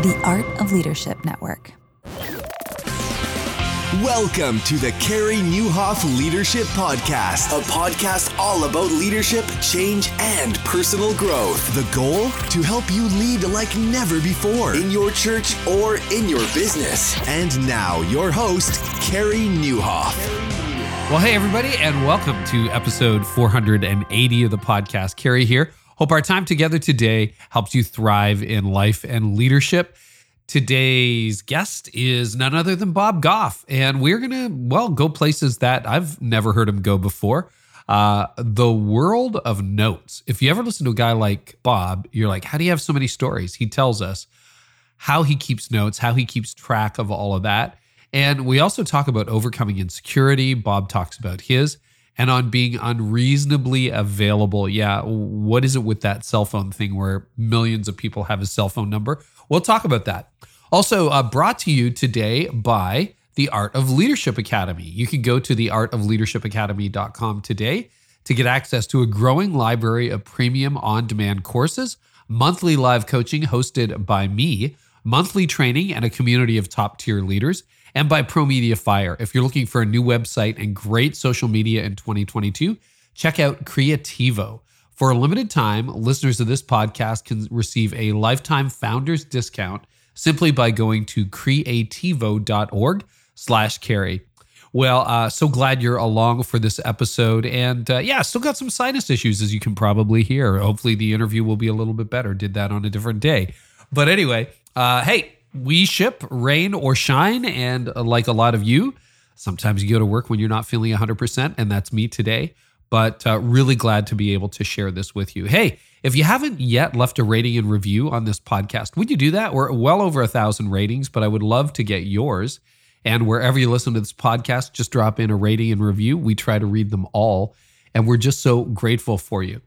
The Art of Leadership Network. Welcome to the Carey Nieuwhof Leadership Podcast, a podcast all about leadership, change, and personal growth. The goal? To help you lead like never before in your church or in your business. And now, your host, Carey Nieuwhof. Well, hey, everybody, and welcome to episode 480 of the podcast. Carey here. Hope our time together today helps you thrive in life and leadership. Today's guest is none other than Bob Goff, and we're going to, well, go places that I've never heard him go before. Uh, the world of notes. If you ever listen to a guy like Bob, you're like, how do you have so many stories? He tells us how he keeps notes, how he keeps track of all of that. And we also talk about overcoming insecurity. Bob talks about his and on being unreasonably available. Yeah, what is it with that cell phone thing where millions of people have a cell phone number? We'll talk about that. Also, uh, brought to you today by the Art of Leadership Academy. You can go to the artofleadershipacademy.com today to get access to a growing library of premium on demand courses, monthly live coaching hosted by me, monthly training, and a community of top tier leaders, and by Pro Media Fire. If you're looking for a new website and great social media in 2022, check out Creativo. For a limited time, listeners of this podcast can receive a lifetime founders discount simply by going to creativo.org slash carey. Well, uh, so glad you're along for this episode. And uh, yeah, still got some sinus issues, as you can probably hear. Hopefully, the interview will be a little bit better. Did that on a different day. But anyway, uh, hey, we ship rain or shine. And uh, like a lot of you, sometimes you go to work when you're not feeling 100%. And that's me today but uh, really glad to be able to share this with you. Hey, if you haven't yet left a rating and review on this podcast, would you do that? We're well over a thousand ratings, but I would love to get yours. And wherever you listen to this podcast, just drop in a rating and review. We try to read them all, and we're just so grateful for you.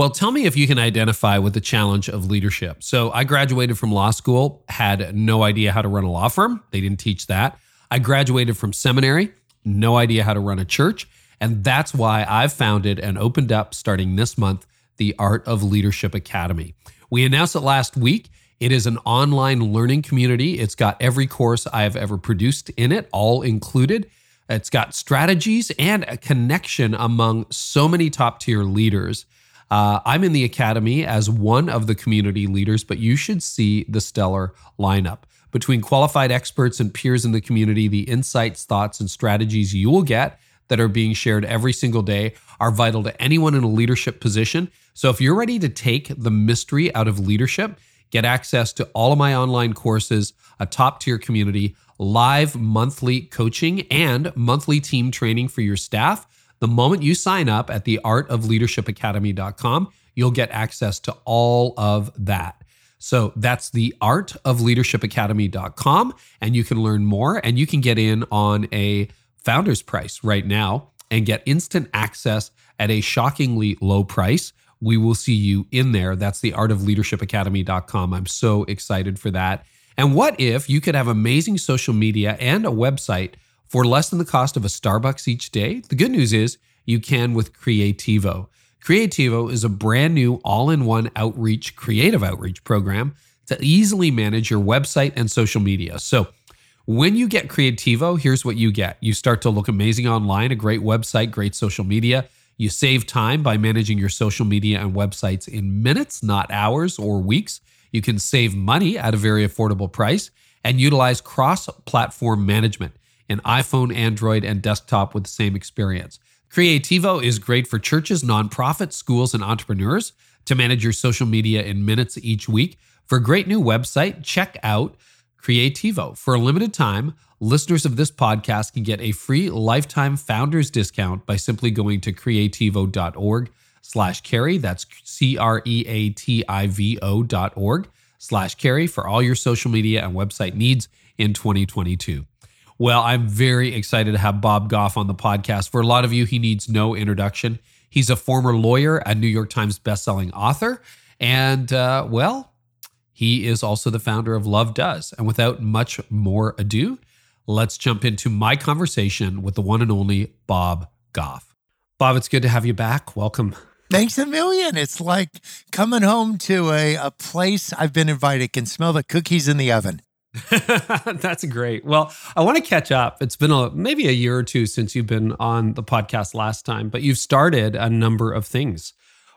Well, tell me if you can identify with the challenge of leadership. So, I graduated from law school, had no idea how to run a law firm. They didn't teach that. I graduated from seminary, no idea how to run a church. And that's why I've founded and opened up starting this month the Art of Leadership Academy. We announced it last week. It is an online learning community. It's got every course I have ever produced in it, all included. It's got strategies and a connection among so many top tier leaders. Uh, I'm in the academy as one of the community leaders, but you should see the stellar lineup. Between qualified experts and peers in the community, the insights, thoughts, and strategies you will get that are being shared every single day are vital to anyone in a leadership position. So if you're ready to take the mystery out of leadership, get access to all of my online courses, a top tier community, live monthly coaching, and monthly team training for your staff. The moment you sign up at the artofleadershipacademy.com, you'll get access to all of that. So that's the artofleadershipacademy.com, and you can learn more and you can get in on a founder's price right now and get instant access at a shockingly low price. We will see you in there. That's the artofleadershipacademy.com. I'm so excited for that. And what if you could have amazing social media and a website for less than the cost of a Starbucks each day? The good news is you can with Creativo. Creativo is a brand new all in one outreach, creative outreach program to easily manage your website and social media. So, when you get Creativo, here's what you get you start to look amazing online, a great website, great social media. You save time by managing your social media and websites in minutes, not hours or weeks. You can save money at a very affordable price and utilize cross platform management in iPhone, Android, and desktop with the same experience. Creativo is great for churches, nonprofits, schools, and entrepreneurs to manage your social media in minutes each week. For a great new website, check out Creativo. For a limited time, listeners of this podcast can get a free lifetime founders discount by simply going to creativo.org slash carey. That's C-R-E-A-T-I-V-O dot org slash carey for all your social media and website needs in 2022. Well, I'm very excited to have Bob Goff on the podcast. For a lot of you, he needs no introduction. He's a former lawyer, a New York Times bestselling author, and uh, well, he is also the founder of Love Does. And without much more ado, let's jump into my conversation with the one and only Bob Goff. Bob, it's good to have you back. Welcome. Thanks a million. It's like coming home to a, a place I've been invited, can smell the cookies in the oven. That's great. Well, I want to catch up. It's been a maybe a year or two since you've been on the podcast last time, but you've started a number of things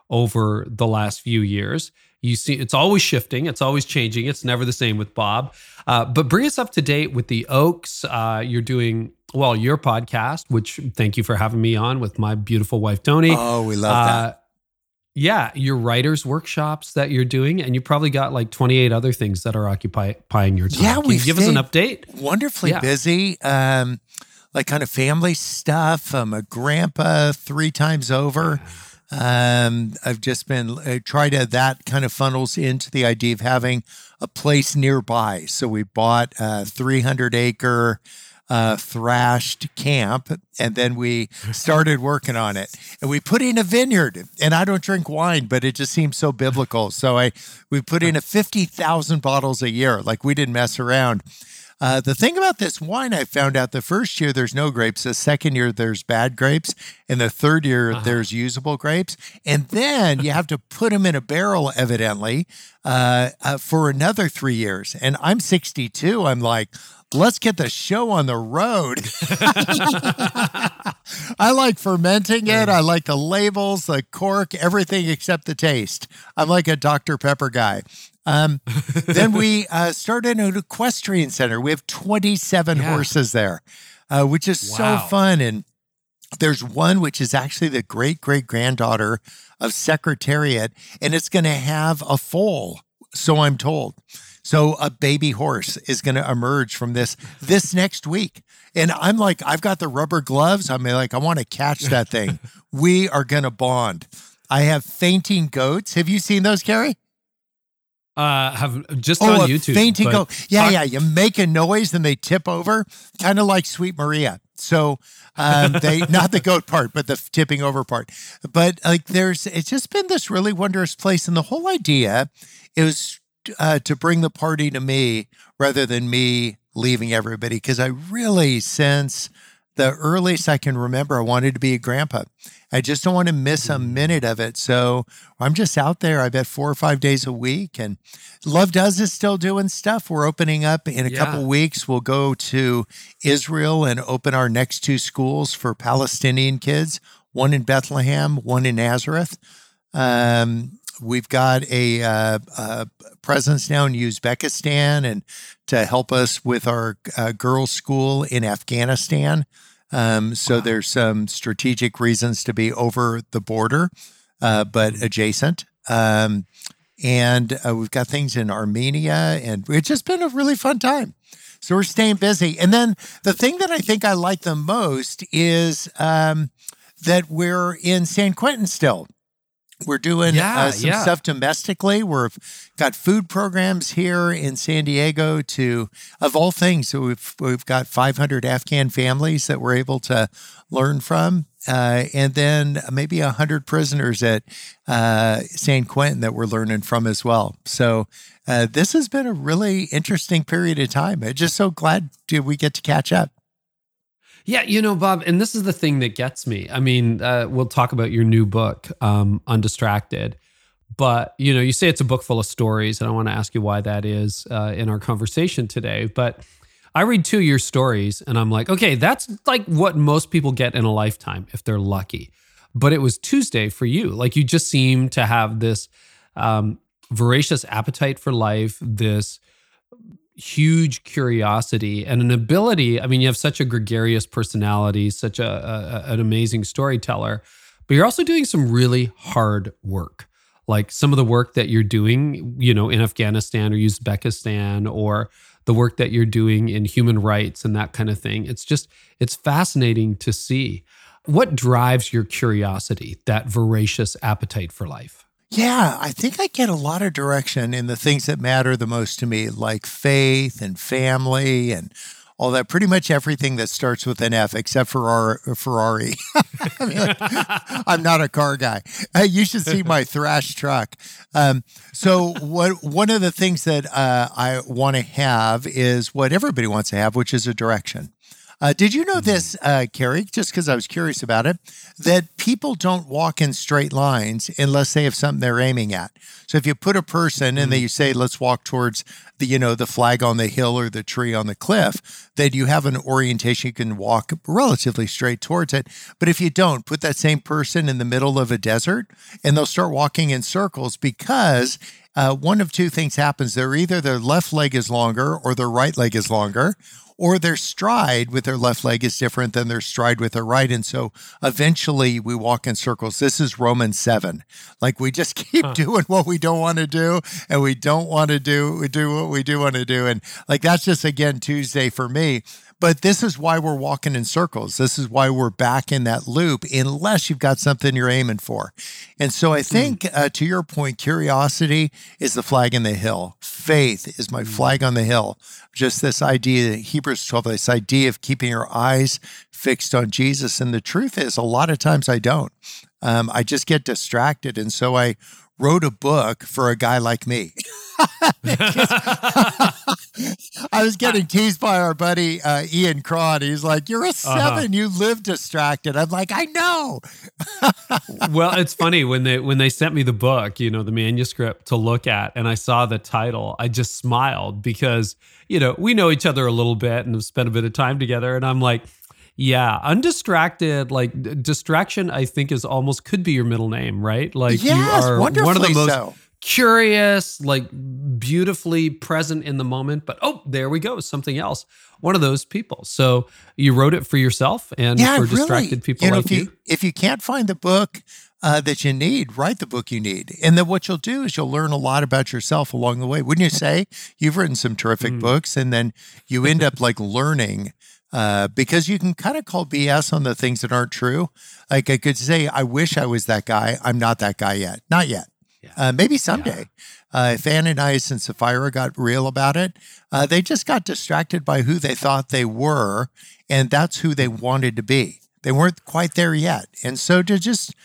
over the last few years. You see, it's always shifting, it's always changing. It's never the same with Bob. Uh, but bring us up to date with the Oaks. Uh, you're doing well your podcast, which thank you for having me on with my beautiful wife Toni. Oh, we love uh, that yeah, your writers workshops that you're doing, and you probably got like 28 other things that are occupying your time. Yeah, we give us an update. Wonderfully yeah. busy, um, like kind of family stuff. I'm a grandpa three times over. Um, I've just been uh, try to that kind of funnels into the idea of having a place nearby. So we bought a 300 acre uh, thrashed camp, and then we started working on it. And we put in a vineyard. And I don't drink wine, but it just seems so biblical. So I we put in a fifty thousand bottles a year. Like we didn't mess around. Uh, the thing about this wine, I found out the first year there's no grapes, the second year there's bad grapes, and the third year uh-huh. there's usable grapes. And then you have to put them in a barrel, evidently, uh, uh, for another three years. And I'm 62. I'm like, let's get the show on the road. I like fermenting it. I like the labels, the cork, everything except the taste. I'm like a Dr. Pepper guy. Um, then we uh, started an equestrian center. We have 27 yeah. horses there, uh, which is wow. so fun. And there's one which is actually the great great granddaughter of Secretariat, and it's going to have a foal. So I'm told. So a baby horse is going to emerge from this this next week. And I'm like, I've got the rubber gloves. I'm like, I want to catch that thing. we are going to bond. I have fainting goats. Have you seen those, Carey? Uh, have just oh, on YouTube. Fainting goat. Yeah, yeah. You make a noise and they tip over, kind of like Sweet Maria. So um, they not the goat part, but the tipping over part. But like, there's it's just been this really wondrous place, and the whole idea is uh, to bring the party to me rather than me leaving everybody because I really, since the earliest I can remember, I wanted to be a grandpa. I just don't want to miss a mm. minute of it. So I'm just out there, I bet four or five days a week. And Love Does is still doing stuff. We're opening up in a yeah. couple weeks. We'll go to Israel and open our next two schools for Palestinian kids one in Bethlehem, one in Nazareth. Um, we've got a, uh, a, presence now in Uzbekistan and to help us with our uh, girls' school in Afghanistan. Um, so wow. there's some strategic reasons to be over the border, uh, but adjacent. Um, and uh, we've got things in Armenia, and it's just been a really fun time. So we're staying busy. And then the thing that I think I like the most is um, that we're in San Quentin still. We're doing yeah, uh, some yeah. stuff domestically. We've got food programs here in San Diego to, of all things, so we've we've got 500 Afghan families that we're able to learn from, uh, and then maybe 100 prisoners at uh, San Quentin that we're learning from as well. So uh, this has been a really interesting period of time. I'm just so glad did we get to catch up. Yeah, you know, Bob, and this is the thing that gets me. I mean, uh, we'll talk about your new book, um, Undistracted. But, you know, you say it's a book full of stories, and I want to ask you why that is uh, in our conversation today. But I read two of your stories, and I'm like, okay, that's like what most people get in a lifetime if they're lucky. But it was Tuesday for you. Like, you just seem to have this um, voracious appetite for life, this huge curiosity and an ability. I mean, you have such a gregarious personality, such a, a, an amazing storyteller, but you're also doing some really hard work. Like some of the work that you're doing, you know, in Afghanistan or Uzbekistan, or the work that you're doing in human rights and that kind of thing. It's just, it's fascinating to see. What drives your curiosity, that voracious appetite for life? Yeah, I think I get a lot of direction in the things that matter the most to me, like faith and family and all that. Pretty much everything that starts with an F, except for our Ferrari. I mean, like, I'm not a car guy. Uh, you should see my thrash truck. Um, so, what one of the things that uh, I want to have is what everybody wants to have, which is a direction. Uh, did you know this, uh, Carey? Just because I was curious about it, that people don't walk in straight lines unless they have something they're aiming at. So if you put a person and then you say, "Let's walk towards the, you know, the flag on the hill or the tree on the cliff," that you have an orientation you can walk relatively straight towards it. But if you don't, put that same person in the middle of a desert, and they'll start walking in circles because uh, one of two things happens. They're either their left leg is longer or their right leg is longer, or their stride with their left leg is different than their stride with their right. And so eventually we walk in circles. This is Romans 7. Like we just keep huh. doing what we don't want to do and we don't want to do, we do what we do want to do. And like that's just again Tuesday for me. But this is why we're walking in circles. This is why we're back in that loop, unless you've got something you're aiming for. And so I hmm. think, mm. uh, to your point, curiosity is the flag in the hill. Faith is my mm. flag on the hill. Just this idea, Hebrews 12, this idea of keeping your eyes fixed on Jesus. And the truth is, a lot of times I don't. Um, I just get distracted. And so I wrote a book for a guy like me. I was getting teased by our buddy uh, Ian Cron. He's like, "You're a uh-huh. 7 uh-huh. You live distracted." I'm like, "I know." well, it's funny when they when they sent me the book, you know, the manuscript to look at, and I saw the title. I just smiled because you know we know each other a little bit and have spent a bit of time together, and I'm like yeah, undistracted, like distraction, I think is almost could be your middle name, right? Like yes, you are one of the most so. curious, like beautifully present in the moment, but oh, there we go, something else. One of those people. So you wrote it for yourself and yeah, for distracted really. people you know, like if you, you. If you can't find the book uh, that you need, write the book you need. And then what you'll do is you'll learn a lot about yourself along the way. Wouldn't you say? You've written some terrific mm. books and then you end up like learning uh, because you can kind of call BS on the things that aren't true. Like I could say, I wish I was that guy. I'm not that guy yet. Not yet. Yeah. Uh, maybe someday. Yeah. Uh, if Ananias and Sapphira got real about it, uh, they just got distracted by who they thought they were, and that's who they wanted to be. They weren't quite there yet. And so to just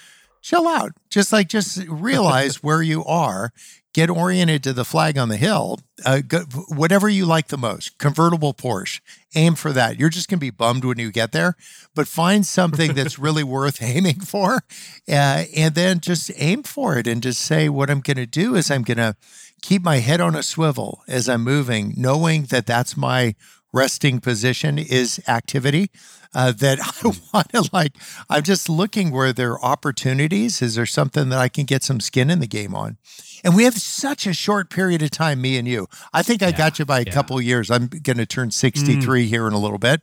chill out, just like just realize where you are get oriented to the flag on the hill. Uh, go, whatever you like the most, convertible Porsche, aim for that. You're just going to be bummed when you get there, but find something that's really worth aiming for, uh, and then just aim for it and just say, what I'm going to do is I'm going to keep my head on a swivel as I'm moving, knowing that that's my resting position is activity. Uh, that I want to like, I'm just looking where there are opportunities. Is there something that I can get some skin in the game on? And we have such a short period of time, me and you. I think I yeah, got you by a yeah. couple years. I'm going to turn 63 mm. here in a little bit.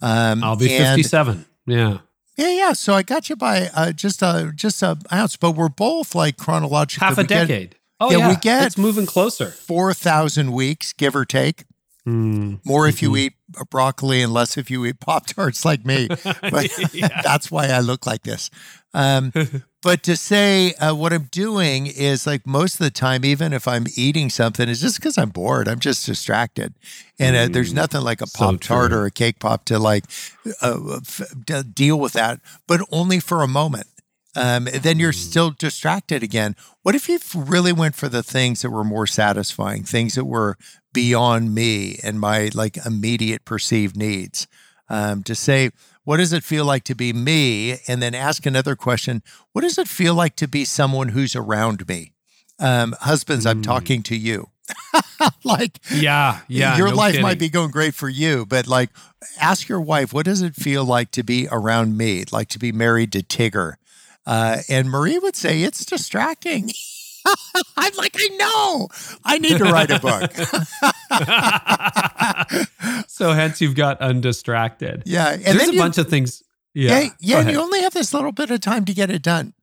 Um, I'll be 57. Yeah. Yeah, yeah. So I got you by uh, just a just a ounce, but we're both like chronologically half a decade. Oh yeah, yeah, we get it's moving closer. Four thousand weeks, give or take. Mm. More if you mm-hmm. eat broccoli unless if you eat Pop Tarts like me. But that's why I look like this. Um, but to say uh, what I'm doing is like most of the time, even if I'm eating something, is just because I'm bored. I'm just distracted. And uh, there's mm. nothing like a Pop Tart or a cake pop to like uh, f- deal with that, but only for a moment. Um, then you're mm. still distracted again. What if you really went for the things that were more satisfying, things that were beyond me and my like immediate perceived needs? Um, to say, what does it feel like to be me? And then ask another question What does it feel like to be someone who's around me? Um, husbands, mm. I'm talking to you. like, yeah, yeah. Your no life kidding. might be going great for you, but like, ask your wife, what does it feel like to be around me? Like to be married to Tigger? Uh, and Marie would say, it's distracting. I'm like, I know. I need to write a book. so hence you've got undistracted. Yeah. And There's a you, bunch of things. Yeah. Yeah. yeah you only have this little bit of time to get it done.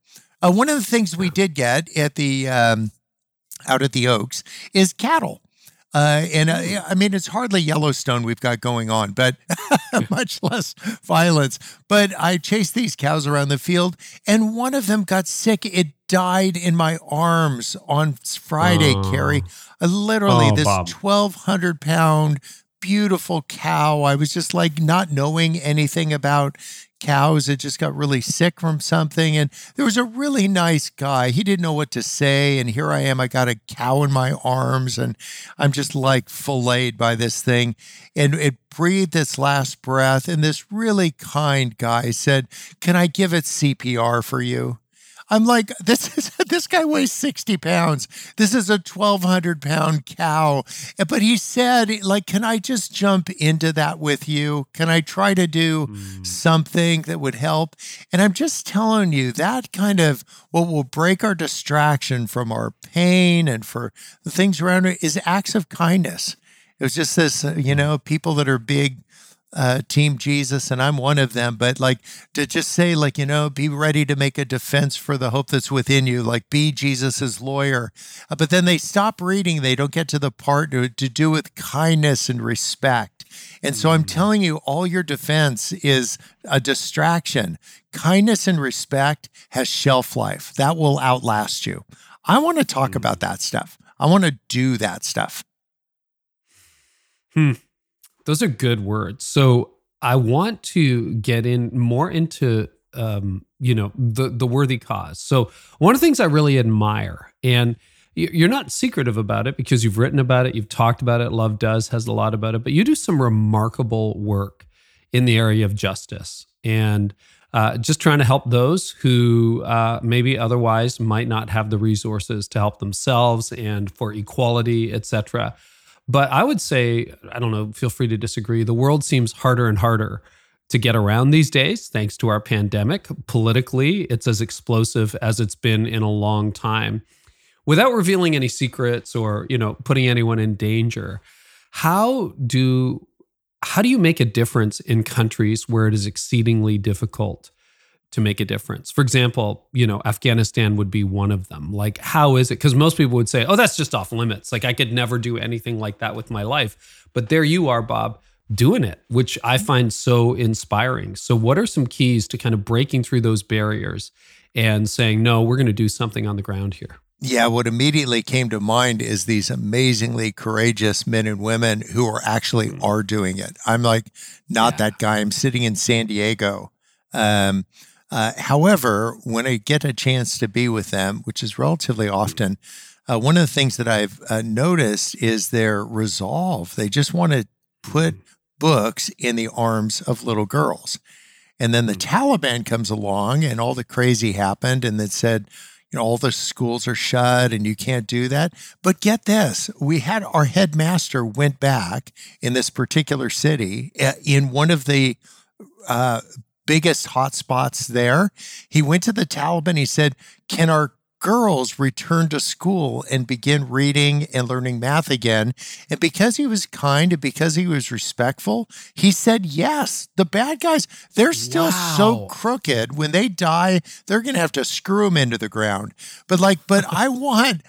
Uh, one of the things we did get at the um, out at the Oaks is cattle. Uh, and uh, I mean, it's hardly Yellowstone we've got going on, but much less violence. But I chased these cows around the field, and one of them got sick. It died in my arms on Friday, oh. Carey. Uh, literally, oh, this 1,200 pound beautiful cow. I was just like not knowing anything about cows. that just got really sick from something. And there was a really nice guy. He didn't know what to say. And here I am. I got a cow in my arms and I'm just like filleted by this thing. And it breathed its last breath. And this really kind guy said, Can I give it CPR for you? I'm like, this is this guy weighs 60 pounds. This is a 1,200 pound cow. But he said, like, can I just jump into that with you? Can I try to do mm. something that would help? And I'm just telling you that kind of what will break our distraction from our pain and for the things around it is acts of kindness. It was just this, uh, you know, people that are big uh, Team Jesus, and I'm one of them. But like to just say, like, you know, be ready to make a defense for the hope that's within you, like be Jesus's lawyer. Uh, but then they stop reading, they don't get to the part to, to do with kindness and respect. And so I'm mm. telling you, all your defense is a distraction. Kindness and respect has shelf life, that will outlast you. I want to talk mm. about that stuff. I want to do that stuff. Hmm. Those are good words. So I want to get in more into um, you know the the worthy cause. So one of the things I really admire, and you're not secretive about it because you've written about it, you've talked about it. Love does has a lot about it, but you do some remarkable work in the area of justice and uh, just trying to help those who uh, maybe otherwise might not have the resources to help themselves and for equality, etc. But I would say, I don't know, feel free to disagree. The world seems harder and harder to get around these days, thanks to our pandemic. Politically, it's as explosive as it's been in a long time. Without revealing any secrets or, you know, putting anyone in danger, how do how do you make a difference in countries where it is exceedingly difficult to make a difference. For example, you know, Afghanistan would be one of them. Like, how is it? Because most people would say, oh, that's just off limits. Like, I could never do anything like that with my life. But there you are, Bob, doing it, which I find so inspiring. So, what are some keys to kind of breaking through those barriers and saying, no, we're going to do something on the ground here? Yeah, what immediately came to mind is these amazingly courageous men and women who are actually mm. are doing it. I'm like not yeah. that guy. I'm sitting in San Diego. Um, uh, however, when I get a chance to be with them, which is relatively often, uh, one of the things that I've uh, noticed is their resolve. They just want to put books in the arms of little girls. And then the mm. Taliban comes along and all the crazy happened and then said, you know, all the schools are shut and you can't do that. But get this we had our headmaster went back in this particular city uh, in one of the uh, biggest hotspots there. He went to the Taliban. He said, Can our girls return to school and begin reading and learning math again? And because he was kind and because he was respectful, he said, Yes, the bad guys, they're still wow. so crooked. When they die, they're going to have to screw them into the ground. But like, but I want.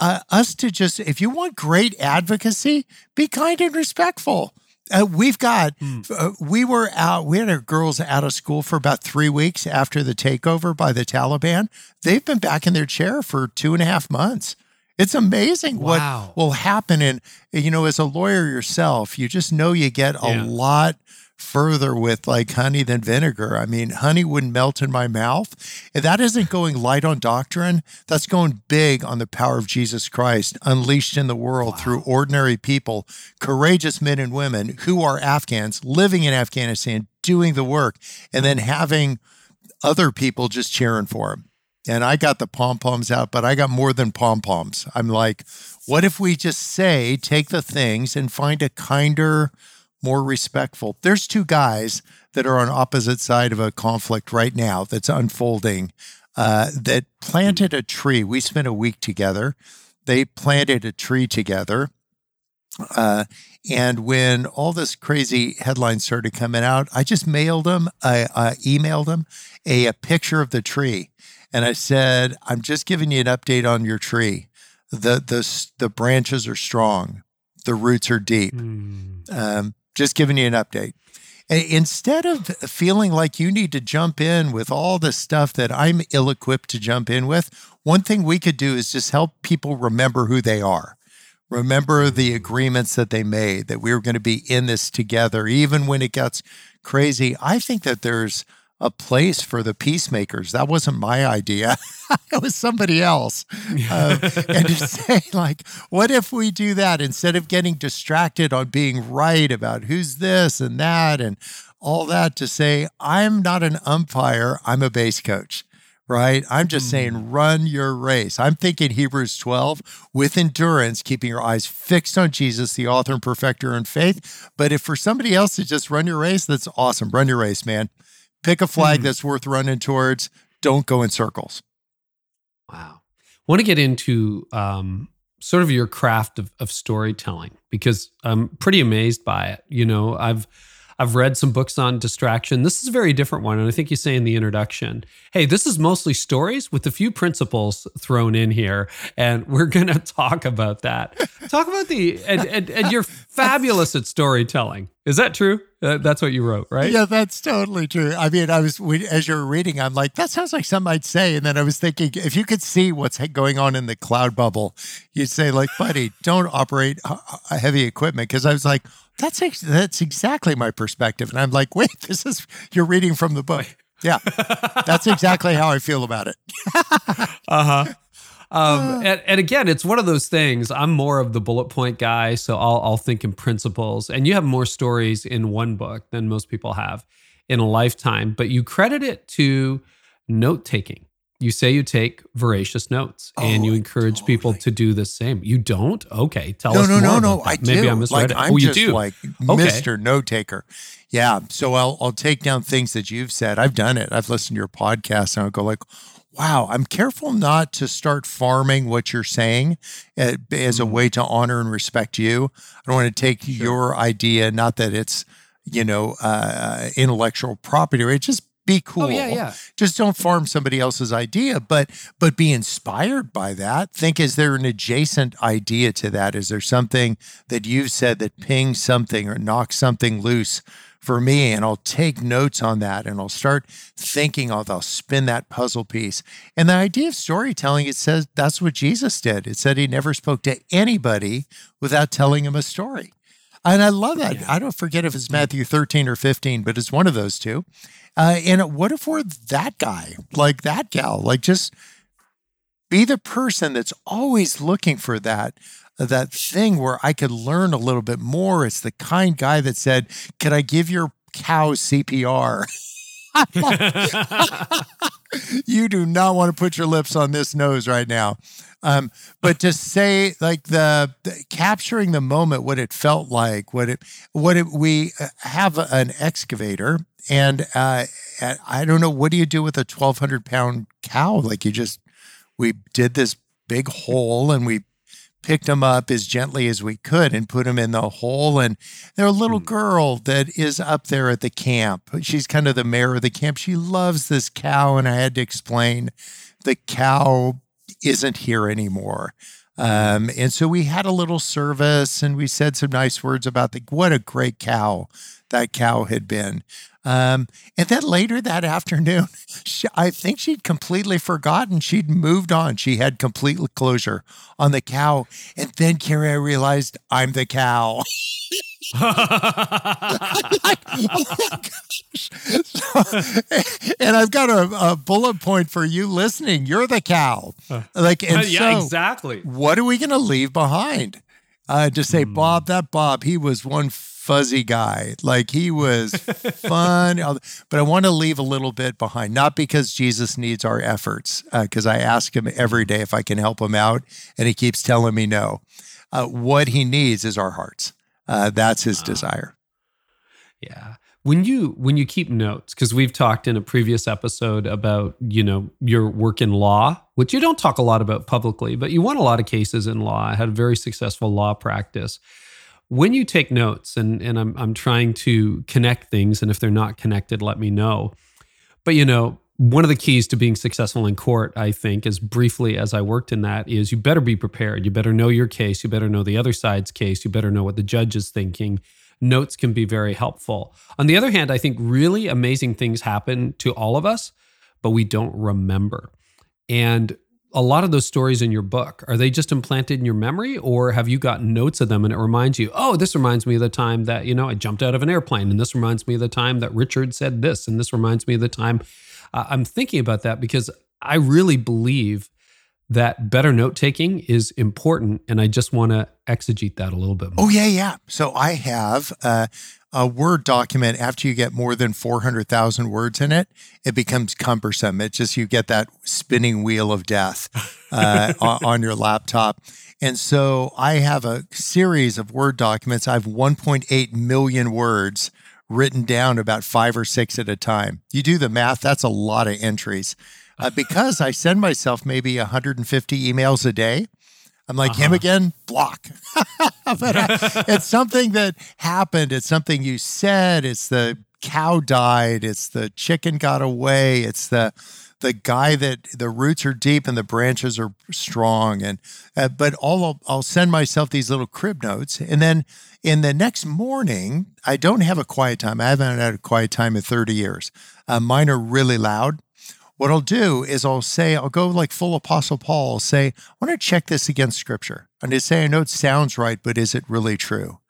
Uh, us to just, if you want great advocacy, be kind and respectful. Uh, we've got, mm. uh, we were out, we had our girls out of school for about three weeks after the takeover by the Taliban. They've been back in their chair for two and a half months. It's amazing wow. what will happen. And, you know, as a lawyer yourself, you just know you get a yeah. lot further with like honey than vinegar. I mean, honey wouldn't melt in my mouth. And that isn't going light on doctrine. That's going big on the power of Jesus Christ unleashed in the world wow. through ordinary people, courageous men and women who are Afghans living in Afghanistan, doing the work, and then having other people just cheering for them. And I got the pom poms out, but I got more than pom poms. I'm like, what if we just say, take the things and find a kinder, more respectful. There's two guys that are on opposite side of a conflict right now that's unfolding uh, that planted a tree. We spent a week together. They planted a tree together. Uh, and when all this crazy headlines started coming out, I just mailed them, I, I emailed them a, a picture of the tree. And I said, I'm just giving you an update on your tree. The, the, the branches are strong, the roots are deep. Mm. Um, just giving you an update. Instead of feeling like you need to jump in with all the stuff that I'm ill equipped to jump in with, one thing we could do is just help people remember who they are. Remember the agreements that they made that we were going to be in this together, even when it gets crazy. I think that there's a place for the peacemakers. That wasn't my idea. it was somebody else. Uh, and to say, like, what if we do that instead of getting distracted on being right about who's this and that and all that, to say, I'm not an umpire, I'm a base coach right? I'm just saying, mm. run your race. I'm thinking Hebrews 12 with endurance, keeping your eyes fixed on Jesus, the author and perfecter in faith. But if for somebody else to just run your race, that's awesome. Run your race, man. Pick a flag mm that's worth running towards. Don't go in circles. Wow. I want to get into um, sort of your craft of, of storytelling because I'm pretty amazed by it. You know, I've I've read some books on distraction. This is a very different one. And I think you say in the introduction, hey, this is mostly stories with a few principles thrown in here. And we're going to talk about that. talk about the, and, and, and you're fabulous at storytelling. Is that true? That's what you wrote, right? Yeah, that's totally true. I mean, I was as you were reading, I'm like, that sounds like something I'd say, and then I was thinking, if you could see what's going on in the cloud bubble, you'd say, like, buddy, don't operate heavy equipment, because I was like, that's ex- that's exactly my perspective. And I'm like, wait, this is you're reading from the book. Yeah, that's exactly how I feel about it. uh huh. Um, and, and, again, it's one of those things. I'm more of the bullet point guy, so I'll, I'll think in principles. And you have more stories in one book than most people have in a lifetime, but you credit it to note taking you say you take voracious notes oh, and you encourage totally. people to do the same. You don't? Okay, tell no, us no, more. No, no, no. I Maybe do. I misread like, it. I'm oh, you just do. like okay. Mr. Note Taker. Yeah. So I'll I'll take down things that you've said. I've done it. I've listened to your podcast and I'll go like, wow. I'm careful not to start farming what you're saying as a mm-hmm. way to honor and respect you. I don't want to take sure. your idea. Not that it's you know uh, intellectual property. It's just be cool. Oh, yeah, yeah. Just don't farm somebody else's idea, but but be inspired by that. Think is there an adjacent idea to that? Is there something that you've said that pings something or knocks something loose for me? And I'll take notes on that and I'll start thinking I'll, I'll spin that puzzle piece. And the idea of storytelling, it says that's what Jesus did. It said he never spoke to anybody without telling him a story. And I love that. Yeah. I don't forget if it's Matthew 13 or 15, but it's one of those two. Uh, and what if we're that guy, like that gal, like just be the person that's always looking for that that thing where I could learn a little bit more. It's the kind guy that said, "Could I give your cow CPR?" you do not want to put your lips on this nose right now. Um, but to say like the, the, capturing the moment, what it felt like, what it, what it, we uh, have an excavator and uh, I don't know, what do you do with a 1,200 pound cow? Like you just, we did this big hole and we picked them up as gently as we could and put them in the hole. And there's a little hmm. girl that is up there at the camp. She's kind of the mayor of the camp. She loves this cow. And I had to explain the cow isn't here anymore. Um, and so we had a little service and we said some nice words about the what a great cow that cow had been. Um, and then later that afternoon, she, I think she'd completely forgotten. She'd moved on. She had complete closure on the cow. And then, Carey, I realized I'm the cow. like, oh so, and I've got a, a, bullet point for you listening. You're the cow. Like, and yeah, so exactly. What are we going to leave behind? Uh, to say, mm. Bob, that Bob, he was one fuzzy guy. Like he was fun, but I want to leave a little bit behind, not because Jesus needs our efforts, because uh, I ask him every day if I can help him out, and he keeps telling me no. Uh, what he needs is our hearts. Uh, that's his desire. Yeah. When you when you keep notes, because we've talked in a previous episode about you know your work in law, which you don't talk a lot about publicly, but you won a lot of cases in law. I had a very successful law practice when you take notes and and I'm I'm trying to connect things and if they're not connected let me know. But you know, one of the keys to being successful in court, I think, as briefly as I worked in that, is you better be prepared. You better know your case. You better know the other side's case. You better know what the judge is thinking. Notes can be very helpful. On the other hand, I think really amazing things happen to all of us, but we don't remember. And a lot of those stories in your book are they just implanted in your memory or have you got notes of them and it reminds you oh this reminds me of the time that you know i jumped out of an airplane and this reminds me of the time that richard said this and this reminds me of the time uh, i'm thinking about that because i really believe that better note taking is important and i just want to exegete that a little bit more Oh yeah, yeah. So I have uh, a Word document. After you get more than four hundred thousand words in it, it becomes cumbersome. It just you get that spinning wheel of death uh, on, on your laptop. And so I have a series of Word documents. I have 1.8 million words written down about five or six at a time. You do the math, that's a lot of entries. Uh, because I send myself maybe 150 emails a day. I'm like, him again, block. but uh, it's something that happened. It's something you said. It's the cow died. It's the chicken got away. It's the the guy that the roots are deep and the branches are strong. And uh, but all I'll, I'll send myself these little crib notes, and then in the next morning, I don't have a quiet time. I haven't had a quiet time in 30 years. Uh, mine are really loud. What I'll do is I'll say, I'll go like full Apostle Paul, I'll say, I want to check this against scripture. And to say, I know it sounds right, but is it really true?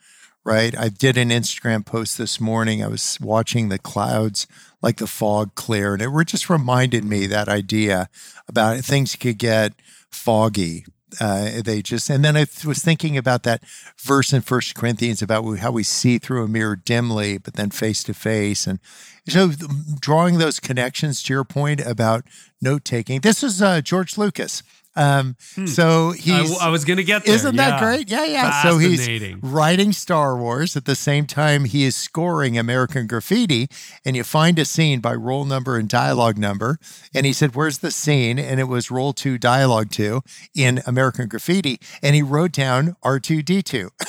Right. I did an Instagram post this morning. I was watching the clouds like the fog clear, and it just reminded me that idea about things could get foggy. Uh, they just, and then I was thinking about that verse in First Corinthians about how we see through a mirror dimly, but then face to face. And so drawing those connections to your point about note taking, this is uh, George Lucas. Um, so I, he's, I was gonna get there. isn't that great? Yeah, yeah. So he's writing Star Wars at the same time he is scoring American Graffiti, and you find a scene by roll number and dialogue number. And he said, "Where's the scene?" And it was roll two, dialogue two in American Graffiti, and he wrote down R two D two.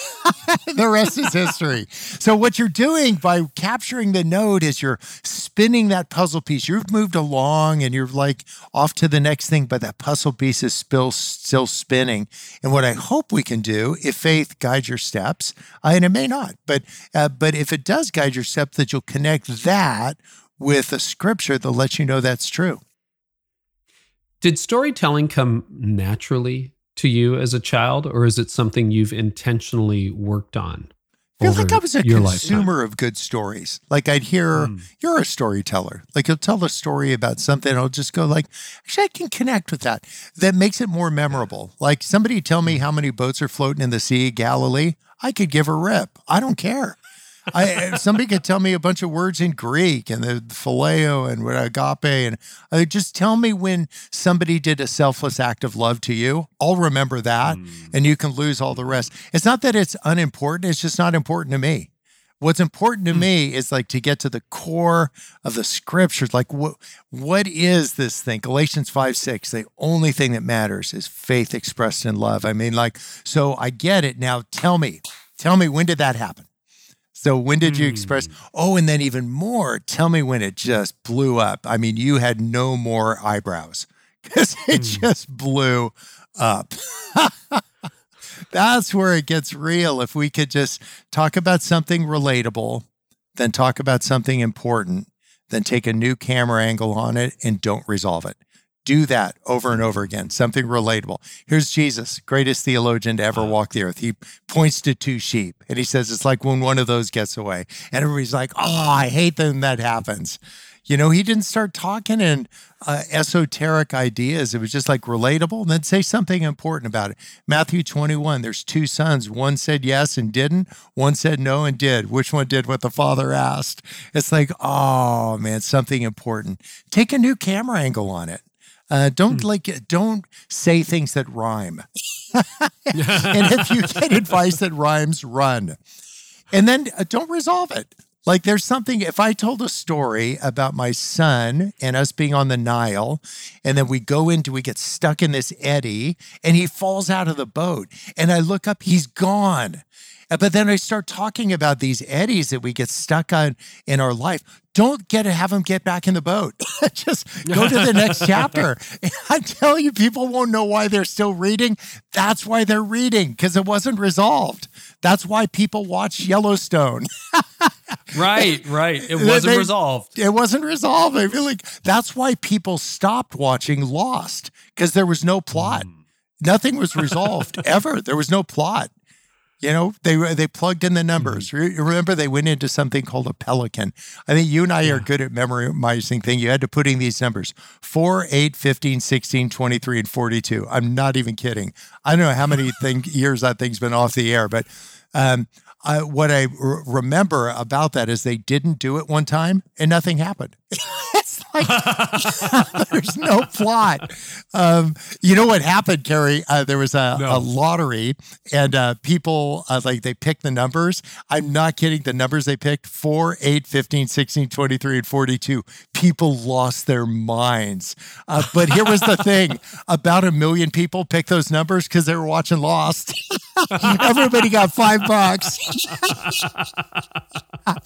The rest is history. So what you're doing by capturing the node is you're spinning that puzzle piece. You've moved along and you're like off to the next thing, but that puzzle piece is still still spinning. And what I hope we can do, if faith guides your steps, and it may not, but uh, but if it does guide your steps, that you'll connect that with a scripture that lets you know that's true. Did storytelling come naturally to you as a child, or is it something you've intentionally worked on? I feel like I was a consumer lifetime? of good stories. Like I'd hear, you're a storyteller. Like you'll tell a story about something, I'll just go like, actually, I can connect with that. That makes it more memorable. Like somebody tell me how many boats are floating in the sea, Galilee. I could give a rip. I don't care. I somebody could tell me a bunch of words in Greek and the phileo and what agape and uh, just tell me when somebody did a selfless act of love to you. I'll remember that, and you can lose all the rest. It's not that it's unimportant; it's just not important to me. What's important to me is like to get to the core of the scriptures. Like what what is this thing? Galatians 5 6. The only thing that matters is faith expressed in love. I mean, like, so I get it. Now tell me, tell me when did that happen? So when did you express? Hmm. Oh, and then even more, tell me when it just blew up. I mean, you had no more eyebrows because it hmm. just blew up. That's where it gets real. If we could just talk about something relatable, then talk about something important, then take a new camera angle on it and don't resolve it. Do that over and over again, something relatable. Here's Jesus, greatest theologian to ever walk the earth. He points to two sheep and he says, It's like when one of those gets away. And everybody's like, Oh, I hate them that happens. You know, he didn't start talking in uh, esoteric ideas. It was just like relatable and then say something important about it. Matthew 21, there's two sons. One said yes and didn't, one said no and did. Which one did what the father asked? It's like, oh man, something important. Take a new camera angle on it. Uh, don't like don't say things that rhyme. and if you get advice that rhymes, run. And then uh, don't resolve it. Like there's something, if I told a story about my son and us being on the Nile, and then we go into, we get stuck in this eddy and he falls out of the boat. And I look up, he's gone. Uh, But then I start talking about these eddies that we get stuck on in our life. Don't get to have them get back in the boat. Just go to the next chapter. I tell you, people won't know why they're still reading. That's why they're reading because it wasn't resolved. That's why people watch Yellowstone. right, right. It wasn't They- resolved. It wasn't resolved. I feel like that's why people stopped watching Lost because there was no plot. Mm. Nothing was resolved ever. There was no plot. You know, they they plugged in the numbers. Re- Remember, they went into something called a pelican. I think you and I are good at memorizing things. You had to put in these numbers 4, 8, 15, 16, 23, and 42. I'm not even kidding. I don't know how many thing, years that thing's been off the air, but um, I, what I r- remember about that is they didn't do it one time and nothing happened. it's like there's no plot. Um, you know what happened, Carey? Uh, there was a, No. a lottery and uh, people uh, like they picked the numbers. I'm not kidding. The numbers they picked 4, 8, 15, 16, 23, and 42. People lost their minds. Uh, but here was the thing about a million people picked those numbers because they were watching Lost. Everybody got five bucks.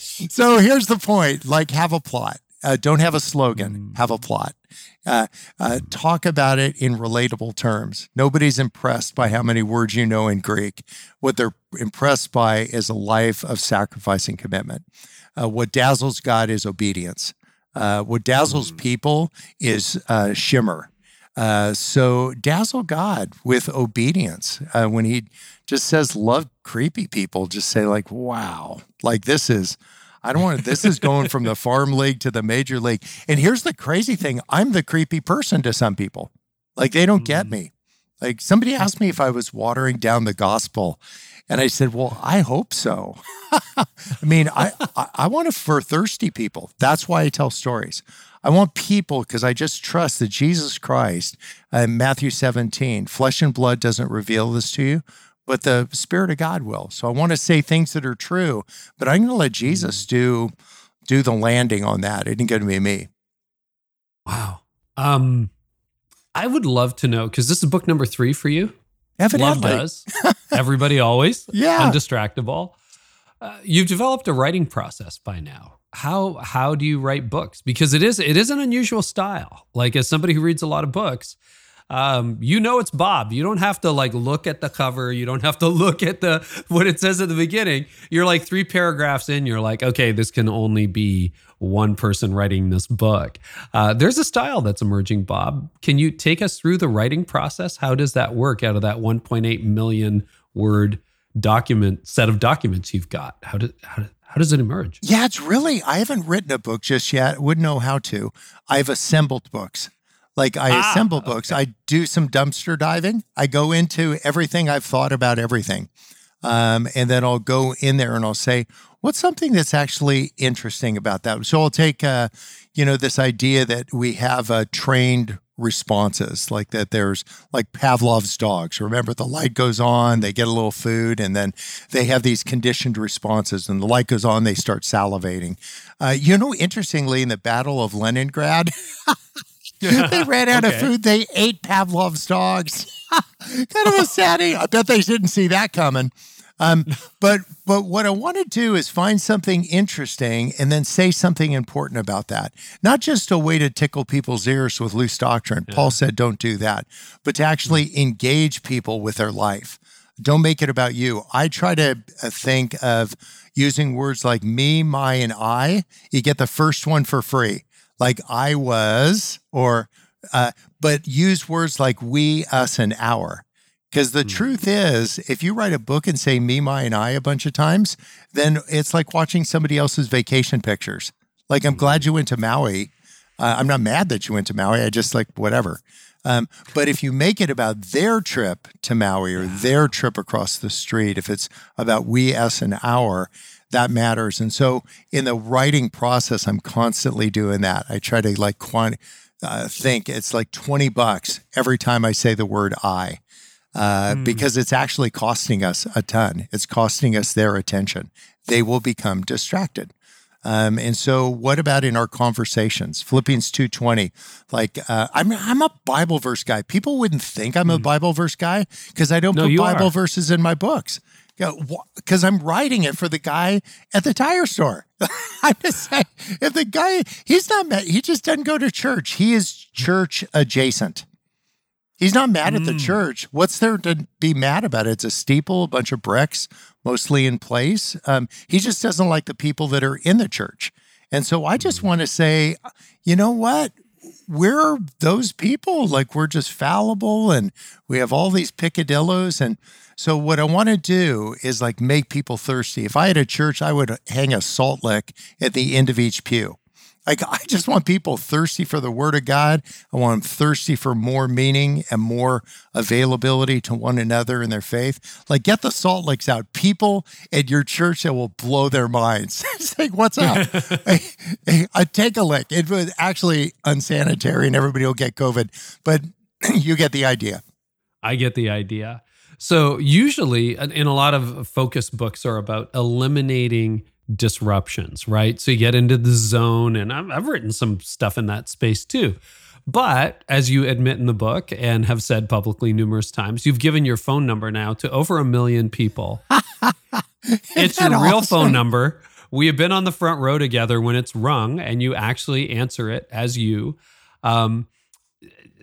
so here's the point like, have a plot. Uh, don't have a slogan, have a plot. Uh, uh, talk about it in relatable terms. Nobody's impressed by how many words you know in Greek. What they're impressed by is a life of sacrifice and commitment. Uh, what dazzles God is obedience. Uh, what dazzles people is uh, shimmer. Uh, so dazzle God with obedience. Uh, when he just says love creepy people, just say like, wow, like this is, I don't want to, this is going from the farm league to the major league. And here's the crazy thing. I'm the creepy person to some people. Like they don't get me. Like somebody asked me if I was watering down the gospel. And I said, well, I hope so. I mean, I, I, I want it for thirsty people. That's why I tell stories. I want people because I just trust that Jesus Christ, uh, Matthew 17, flesh and blood doesn't reveal this to you, but the Spirit of God will. So I want to say things that are true, but I'm going to let Jesus do do the landing on that. It ain't going to be me. Wow. Um, I would love to know because this is book number three for you. Love does. Everybody always. Yeah. Undistractable. Uh, you've developed a writing process by now. How how do you write books? Because it is it is an unusual style. Like as somebody who reads a lot of books, um, you know it's Bob. You don't have to like look at the cover. You don't have to look at the what it says at the beginning. You're like three paragraphs in. You're like, okay, this can only be one person writing this book. Uh, there's a style that's emerging, Bob. Can you take us through the writing process? How does that work out of that 1.8 million word document set of documents you've got? How does how, how does it emerge? Yeah, it's really, I haven't written a book just yet. Wouldn't know how to. I've assembled books. Like I Ah, assemble books. I do some dumpster diving. I go into everything I've thought about everything. Um, and then I'll go in there and I'll say, what's something that's actually interesting about that? So I'll take, uh, you know, this idea that we have uh, trained responses, like that there's like Pavlov's dogs. Remember, the light goes on, they get a little food, and then they have these conditioned responses, and the light goes on, they start salivating. Uh, you know, interestingly, in the Battle of Leningrad, they ran out of food. They ate Pavlov's dogs. kind of a saddy. I bet they didn't see that coming. Um, but but what I want to do is find something interesting and then say something important about that. Not just a way to tickle people's ears with loose doctrine. Paul said, "Don't do that," but to actually engage people with their life. Don't make it about you. I try to uh, think of using words like me, my, and I. You get the first one for free, like I was, or uh, but use words like we, us, and our. Because the truth is, if you write a book and say me, my, and I a bunch of times, then it's like watching somebody else's vacation pictures. Like, I'm glad you went to Maui. Uh, I'm not mad that you went to Maui. I just like whatever. Um, but if you make it about their trip to Maui or their trip across the street, if it's about we, us, and our, that matters. And so in the writing process, I'm constantly doing that. I try to like quant- uh, think it's like 20 bucks every time I say the word I uh, because it's actually costing us a ton. It's costing us their attention. They will become distracted. Um, and so, what about in our conversations? Philippians two twenty. Like, uh, I'm I'm a Bible verse guy. People wouldn't think I'm a Bible verse guy because I don't No, put Bible are. verses in my books. Because I'm writing it for the guy at the tire store. I'm just saying, if the guy he's not mad, he just doesn't go to church. He is church adjacent. He's not mad at the church. What's there to be mad about? It's a steeple, a bunch of bricks, mostly in place. Um, he just doesn't like the people that are in the church. And so I just want to say, you know what? We're those people. Like we're just fallible and we have all these picadillos. And so what I want to do is like make people thirsty. If I had a church, I would hang a salt lick at the end of each pew. Like I just want people thirsty for the word of God. I want them thirsty for more meaning and more availability to one another in their faith. Like get the salt licks out. People at your church that will blow their minds. it's like, what's up? hey, I take a lick. It was actually unsanitary and everybody will get COVID, but you get the idea. I get the idea. So usually in a lot of focus books are about eliminating disruptions, right? So you get into the zone, and I've, I've written some stuff in that space too. But as you admit in the book and have said publicly numerous times, you've given your phone number now to over a million people. it's your real awesome? phone number. We have been on the front row together when it's rung, and you actually answer it as you. Um,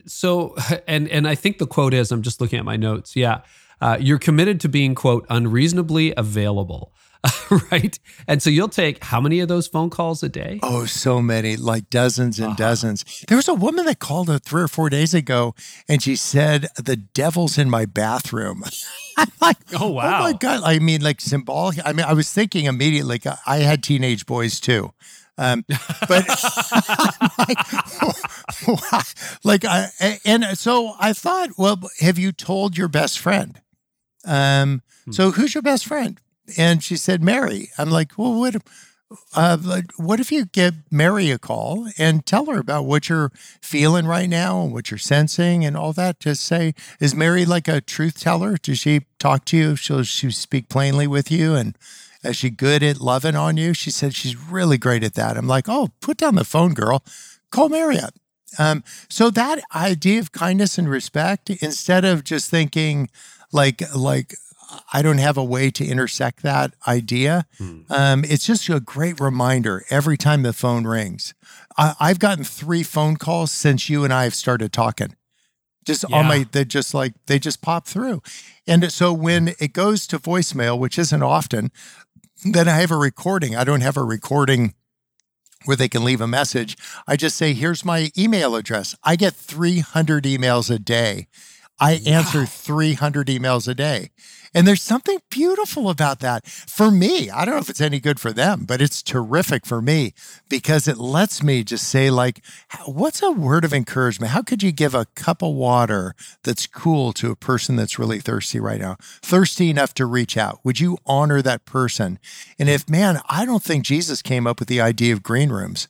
so, and and I think the quote is, I'm just looking at my notes. Yeah, uh, you're committed to being quote unreasonably available. right. And so you'll take how many of those phone calls a day? Oh, so many, like dozens and dozens. There was a woman that called uh, three or four days ago and she said, The devil's in my bathroom. I'm like, Oh, wow. Oh my God. I mean, like symbolic. I mean, I was thinking immediately, like, I had teenage boys too. Um, but like, like I, and so I thought, well, have you told your best friend? Um, so who's your best friend? And she said, Mary. I'm like, well, what, uh, like, what if you give Mary a call and tell her about what you're feeling right now and what you're sensing and all that? Just say, is Mary like a truth teller? Does she talk to you? She'll she speak plainly with you and is she good at loving on you? She said she's really great at that. I'm like, oh, put down the phone, girl. Call Mary up. Um, so that idea of kindness and respect, instead of just thinking like like I don't have a way to intersect that idea, um, it's just a great reminder every time the phone rings. I, I've gotten three phone calls since you and I have started talking. Just on my they just like they just pop through. And so when it goes to voicemail which isn't often then i have a recording. I don't have a recording where they can leave a message. I just say here's my email address. I get 300 emails a day i answer 300 emails a day and there's something beautiful about that for me. I don't know if it's any good for them, but it's terrific for me because it lets me just say, like, what's a word of encouragement? How could you give a cup of water that's cool to a person that's really thirsty right now? Thirsty enough to reach out. Would you honor that person? And if, man, I don't think Jesus came up with the idea of green rooms.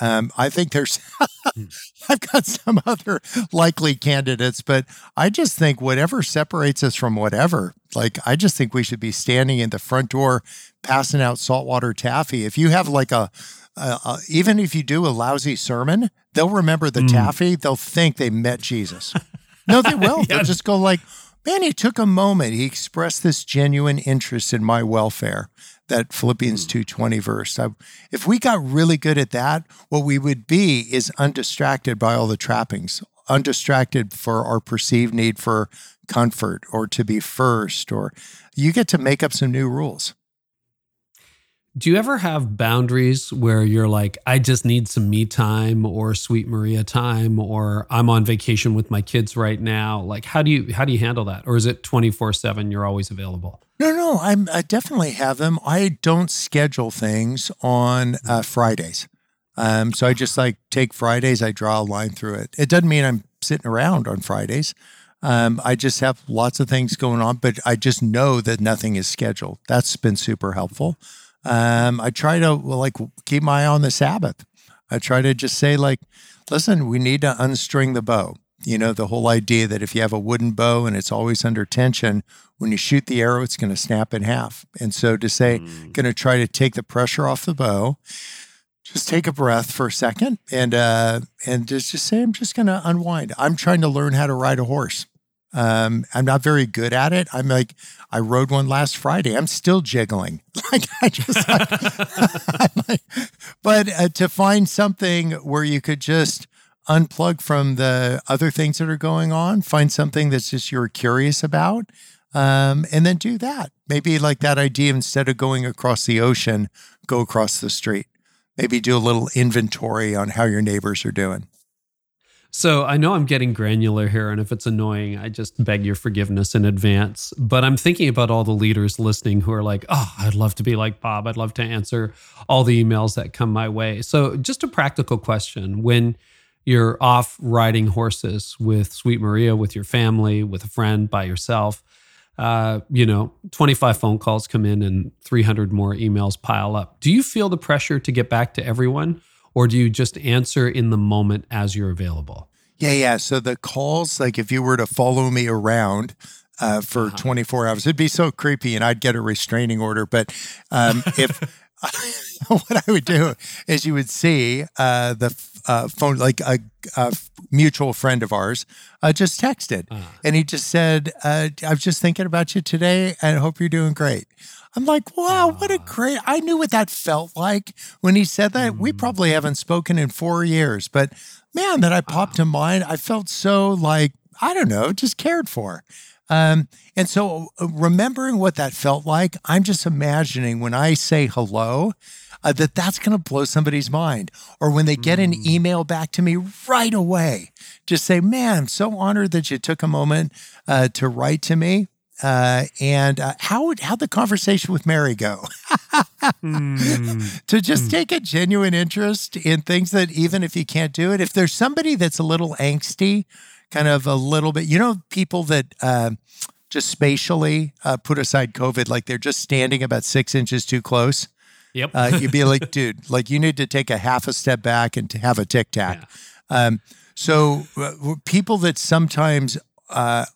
Um, I think there's, I've got some other likely candidates, but I just think whatever separates us from whatever, like, I just think we should be standing in the front door passing out saltwater taffy. If you have like a, a, a even if you do a lousy sermon, they'll remember the taffy. They'll think they met Jesus. No, they will. They'll just go like, man, he took a moment. He expressed this genuine interest in my welfare. That Philippians hmm. 2:20 verse. I, if we got really good at that, what we would be is undistracted by all the trappings, undistracted for our perceived need for comfort or to be first or you get to make up some new rules. Do you ever have boundaries where you're like, I just need some me time or sweet Maria time, or I'm on vacation with my kids right now? Like, how do you how do you handle that? Or is it 24 seven? You're always available. No, no, I'm, I definitely have them. I don't schedule things on uh, Fridays. Um, so I just like take Fridays, I draw a line through it. It doesn't mean I'm sitting around on Fridays. Um, I just have lots of things going on, but I just know that nothing is scheduled. That's been super helpful. Um, I try to well, like keep my eye on the Sabbath. I try to just say like, listen, we need to unstring the bow. You know, the whole idea that if you have a wooden bow and it's always under tension, when you shoot the arrow, it's going to snap in half. And so to say, going to try to take the pressure off the bow, just take a breath for a second and uh, and just just say, I'm just going to unwind. I'm trying to learn how to ride a horse. Um, I'm not very good at it. I'm like, I rode one last Friday. I'm still jiggling. Like I just, I'm like, but uh, to find something where you could just unplug from the other things that are going on. Find something that's just you're curious about, um, and then do that. Maybe like that idea instead of going across the ocean, go across the street. Maybe do a little inventory on how your neighbors are doing. So I know I'm getting granular here, and if it's annoying, I just beg your forgiveness in advance. But I'm thinking about all the leaders listening who are like, oh, I'd love to be like Bob. I'd love to answer all the emails that come my way. So, just a practical question when you're off riding horses with Sweet Maria, with your family, with a friend, by yourself, uh, you know, 25 phone calls come in and 300 more emails pile up. Do you feel the pressure to get back to everyone? Or do you just answer in the moment as you're available? Yeah, yeah. So the calls, like if you were to follow me around uh, for uh-huh. 24 hours, it'd be so creepy and I'd get a restraining order. But um, if what I would do is you would see uh, the uh, phone, like a, a, mutual friend of ours, uh, just texted. Uh-huh. And he just said, uh, I was just thinking about you today and I hope you're doing great. I'm like, wow, what a great. I knew what that felt like when he said that. We mm. probably haven't spoken in four years, but man, that I popped to mind. I felt so like, I don't know, just cared for. Um, and so uh, remembering what that felt like, I'm just imagining when I say hello, uh, that that's going to blow somebody's mind. Or when they get an mm. email back to me right away, just say, man, I'm so honored that you took a moment uh, to write to me. Uh, and uh, how would how the conversation with Mary go? mm. To just mm. take a genuine interest in things that even if you can't do it, if there's somebody that's a little angsty, kind of a little bit, you know, people that uh, just spatially uh, put aside COVID, like they're just standing about six inches too close. Yep. Uh, you'd be like, dude, like you need to take a half a step back and to have a tic tac. Yeah. Um, so uh, people that sometimes uh,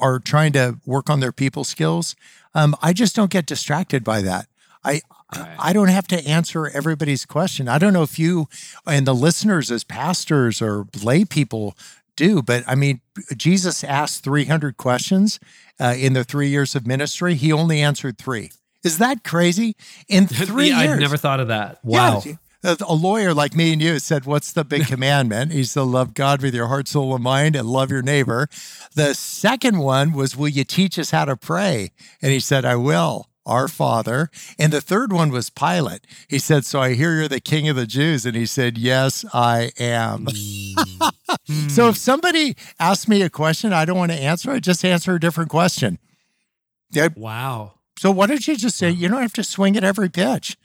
are trying to work on their people skills, um, I just don't get distracted by that. I right. I don't have to answer everybody's question. I don't know if you and the listeners as pastors or lay people do, but I mean, Jesus asked 300 questions uh, in the three years of ministry. He only answered three. Is that crazy? In three yeah, years, I've never thought of that. Wow. Yeah, a lawyer like me and you said, What's the big commandment? He's to love God with your heart, soul, and mind and love your neighbor. The second one was, Will you teach us how to pray? And he said, I will. Our Father. And the third one was Pilate. He said, So I hear you're the king of the Jews. And he said, Yes, I am. Mm. so if somebody asks me a question I don't want to answer, I just answer a different question. Wow. So why don't you just say, you don't have to swing at every pitch?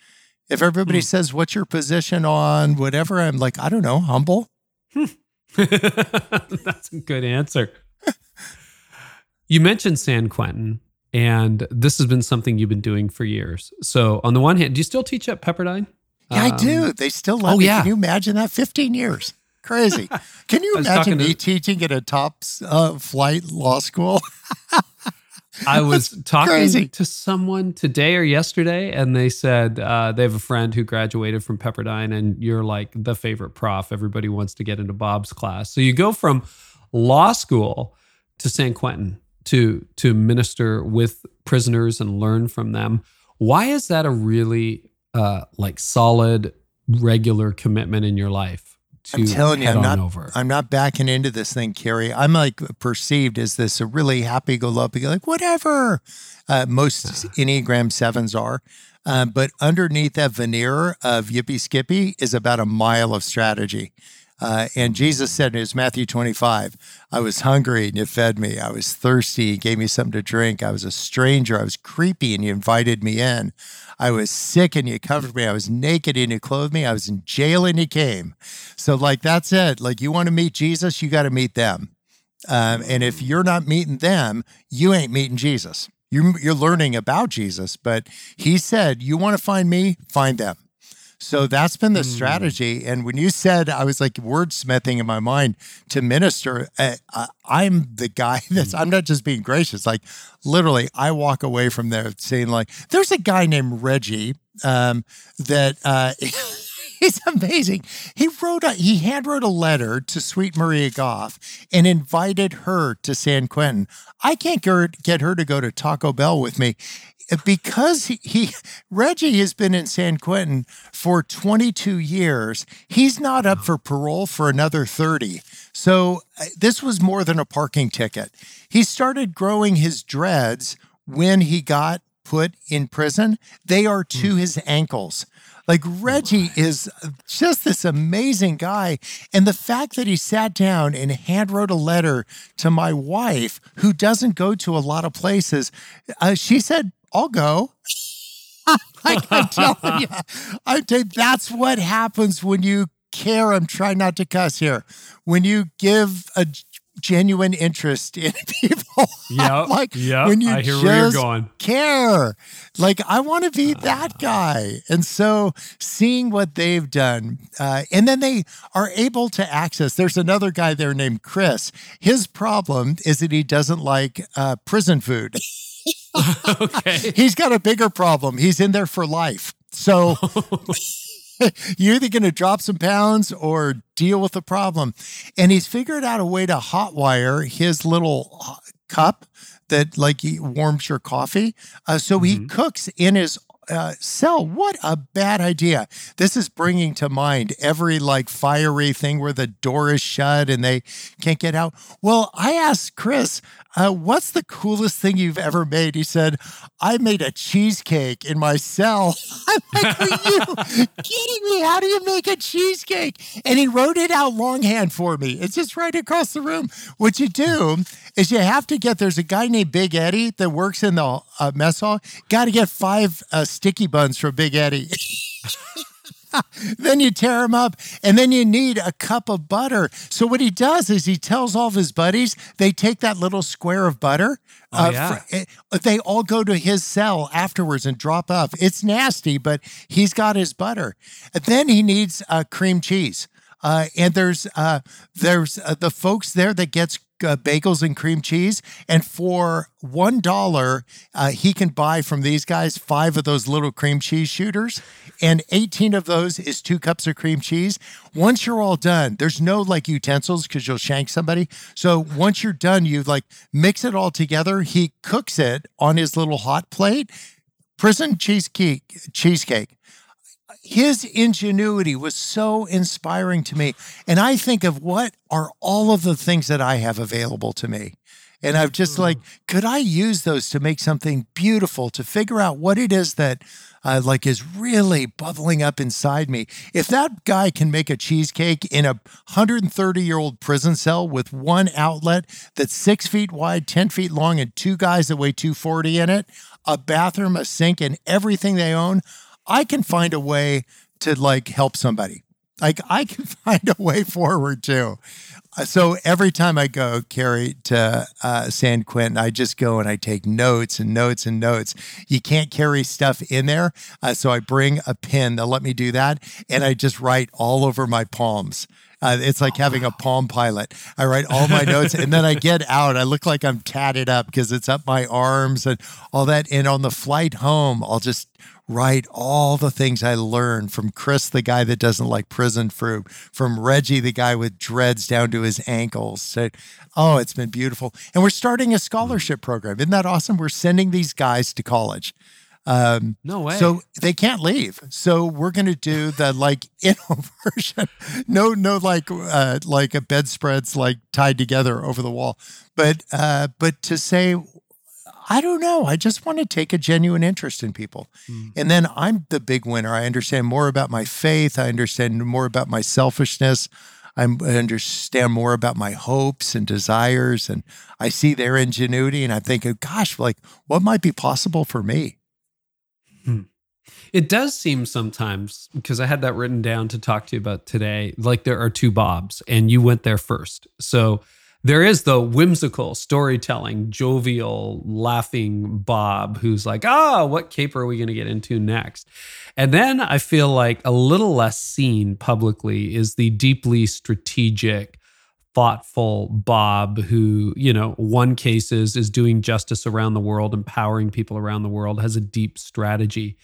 If everybody hmm. says, What's your position on whatever? I'm like, I don't know, humble. That's a good answer. you mentioned San Quentin, and this has been something you've been doing for years. So, on the one hand, do you still teach at Pepperdine? Yeah, um, I do. Um, they still let oh, me. Yeah. Can you imagine that? 15 years. Crazy. Can you imagine me to, teaching at a top uh, flight law school? I was talking crazy. to someone today or yesterday, and they said uh, they have a friend who graduated from Pepperdine, and you're like the favorite prof. Everybody wants to get into Bob's class. So you go from law school to San Quentin to to minister with prisoners and learn from them. Why is that a really uh, like solid, regular commitment in your life? I'm telling you, I'm not, over. I'm not backing into this thing, Carey. I'm like perceived as this a really happy-go-lucky, like whatever. Uh, most Enneagram sevens are, uh, but underneath that veneer of yippee skippy is about a mile of strategy. Uh, and Jesus said his Matthew 25, I was hungry and you fed me. I was thirsty. You gave me something to drink. I was a stranger. I was creepy and you invited me in. I was sick and you covered me. I was naked and you clothed me. I was in jail and you came. So, like, that's it. Like, you want to meet Jesus, you got to meet them. Um, and if you're not meeting them, you ain't meeting Jesus. You're, you're learning about Jesus, but he said, You want to find me? Find them. So that's been the mm. strategy. And when you said, I was like wordsmithing in my mind to minister, uh, I'm the guy that's, mm. I'm not just being gracious. Like literally, I walk away from there saying, like, there's a guy named Reggie um, that, uh, He's amazing. He wrote a he hand wrote a letter to Sweet Maria Goff and invited her to San Quentin. I can't get her to go to Taco Bell with me because he, he, Reggie has been in San Quentin for 22 years. He's not up for parole for another 30. So uh, this was more than a parking ticket. He started growing his dreads when he got put in prison. They are to hmm. his ankles. Like Reggie is just this amazing guy. And the fact that he sat down and hand wrote a letter to my wife, who doesn't go to a lot of places, uh, she said, I'll go. like I'm telling you, I think that's what happens when you care. I'm trying not to cuss here. When you give a genuine interest in people. Yeah. like yep, when you I hear just where you're going. care. Like I want to be that guy. And so seeing what they've done, uh, and then they are able to access. There's another guy there named Chris. His problem is that he doesn't like uh, prison food. okay. He's got a bigger problem. He's in there for life. So you're either going to drop some pounds or deal with the problem. And he's figured out a way to hotwire his little uh, cup that like he warms your coffee. Uh, so mm-hmm. he cooks in his uh, cell. What a bad idea. This is bringing to mind every like fiery thing where the door is shut and they can't get out. Well, I asked Chris, uh, what's the coolest thing you've ever made? He said, I made a cheesecake in my cell. I'm like, are you kidding me? How do you make a cheesecake? And he wrote it out longhand for me. It's just right across the room. What you do is you have to get, there's a guy named Big Eddie that works in the uh, mess hall. Got to get five uh, sticky buns from Big Eddie. then you tear them up, and then you need a cup of butter. So what he does is he tells all of his buddies they take that little square of butter. Oh, uh, yeah. For, eh, they all go to his cell afterwards and drop off. It's nasty, but he's got his butter. And then he needs uh, cream cheese. Uh, and there's uh, there's uh, the folks there that gets uh, bagels and cream cheese. And for one dollar, uh, he can buy from these guys five of those little cream cheese shooters, and eighteen of those is two cups of cream cheese. Once you're all done, there's no like utensils because you'll shank somebody. So once you're done, you like mix it all together. He cooks it on his little hot plate. Prison cheesecake, cheesecake his ingenuity was so inspiring to me. And I think of what are all of the things that I have available to me. And I'm just like, mm. could I use those to make something beautiful, to figure out what it is that uh, like is really bubbling up inside me? If that guy can make a cheesecake in a 130 year old prison cell with one outlet that's six feet wide, 10 feet long, and two guys that weigh 240 in it, a bathroom, a sink, and everything they own, I can find a way to like help somebody. Like I can find a way forward too. Uh, so every time I go, Carey, to uh, San Quentin, I just go and I take notes and notes and notes. You can't carry stuff in there. Uh, so I bring a pen that let me do that. And I just write all over my palms. Uh, it's like having a Palm Pilot. I write all my notes and then I get out. I look like I'm tatted up because it's up my arms and all that. And on the flight home, I'll just write all the things I learned from Chris, the guy that doesn't like prison fruit, from Reggie, the guy with dreads down to his ankles. So, oh, it's been beautiful. And we're starting a scholarship program. Isn't that awesome? We're sending these guys to college. Um, no way. So they can't leave. So we're going to do the like version. No, no, like uh, like a bedspreads like tied together over the wall. But uh, but to say, I don't know. I just want to take a genuine interest in people, mm. and then I'm the big winner. I understand more about my faith. I understand more about my selfishness. I understand more about my hopes and desires, and I see their ingenuity, and I think, gosh, like what might be possible for me. Hmm. It does seem sometimes because I had that written down to talk to you about today. Like there are two Bobs, and you went there first. So there is the whimsical storytelling, jovial, laughing Bob who's like, ah, what caper are we going to get into next? And then I feel like a little less seen publicly is the deeply strategic, thoughtful Bob who, you know, one cases is doing justice around the world, empowering people around the world, has a deep strategy.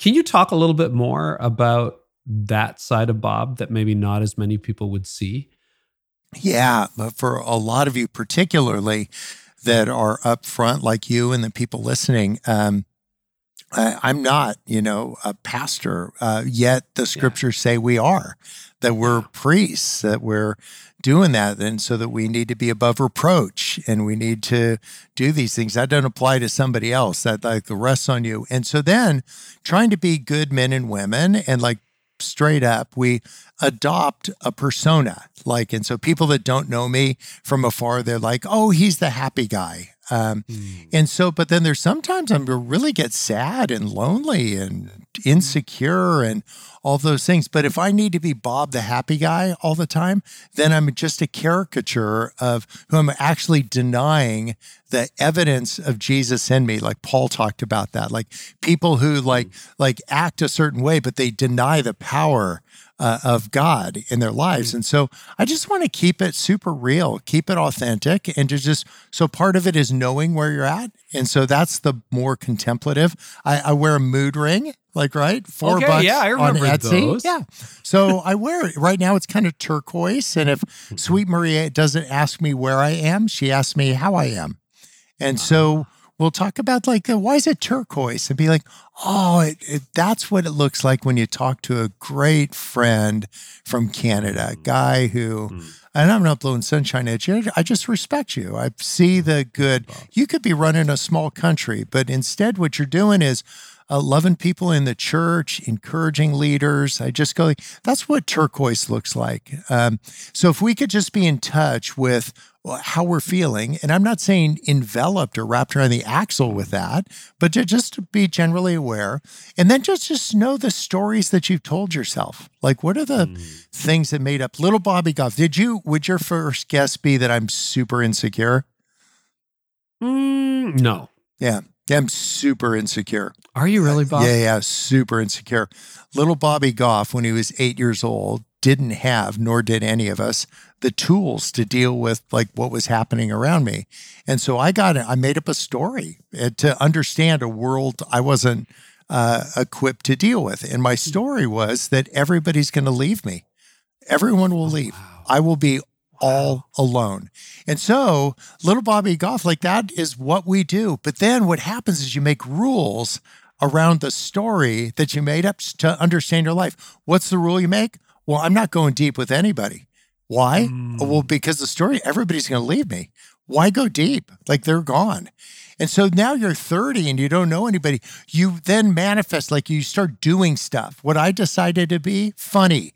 Can you talk a little bit more about that side of Bob that maybe not as many people would see? Yeah, but for a lot of you, particularly that are up front, like you and the people listening, um, I, am not, you know, a pastor. Uh, yet the scriptures yeah. say we are, that we're priests, that we're doing that, and so that we need to be above reproach and we need to do these things. That doesn't apply to somebody else. That like the rests on you. And so then, trying to be good men and women and like straight up, we adopt a persona. Like, and so people that don't know me from afar, they're like, oh, he's the happy guy. Um, mm. And so, but then there's sometimes I'm really get sad and lonely and insecure and all those things. But if I need to be Bob the happy guy all the time, then I'm just a caricature of who I'm actually denying the evidence of Jesus in me. Like Paul talked about that. Like people who like like act a certain way, but they deny the power uh, of God in their lives. And so I just want to keep it super real, keep it authentic, and to just so part of it is knowing where you're at. And so that's the more contemplative. I, I wear a mood ring like right four okay, bucks yeah i remember on Etsy. those yeah so i wear it right now it's kind of turquoise and if mm-hmm. sweet maria doesn't ask me where i am she asks me how i am and so we'll talk about like why is it turquoise and be like oh it, it, that's what it looks like when you talk to a great friend from canada a guy who mm-hmm. and i'm not blowing sunshine at you i just respect you i see the good you could be running a small country but instead what you're doing is uh, loving people in the church, encouraging leaders. I just go, that's what turquoise looks like. Um, so if we could just be in touch with how we're feeling. And I'm not saying enveloped or wrapped around the axle with that, but to just to be generally aware. And then just, just know the stories that you've told yourself. Like what are the mm. things that made up little Bobby Goff? Did you, would your first guess be that I'm super insecure? Mm, no. Yeah. I'm super insecure. Are you really, Bob? Yeah, yeah, super insecure. Little Bobby Goff, when he was eight years old, didn't have, nor did any of us, the tools to deal with like what was happening around me. And so I got I made up a story uh, to understand a world I wasn't uh, equipped to deal with. And my story was that everybody's going to leave me. Everyone will leave. I will be all alone. And so, little Bobby Goff, like that is what we do. But then what happens is you make rules around the story that you made up to understand your life. What's the rule you make? Well, I'm not going deep with anybody. Why? Mm. Well, because the story, everybody's going to leave me. Why go deep? Like they're gone. And so now you're 30 and you don't know anybody. You then manifest like you start doing stuff. What I decided to be funny.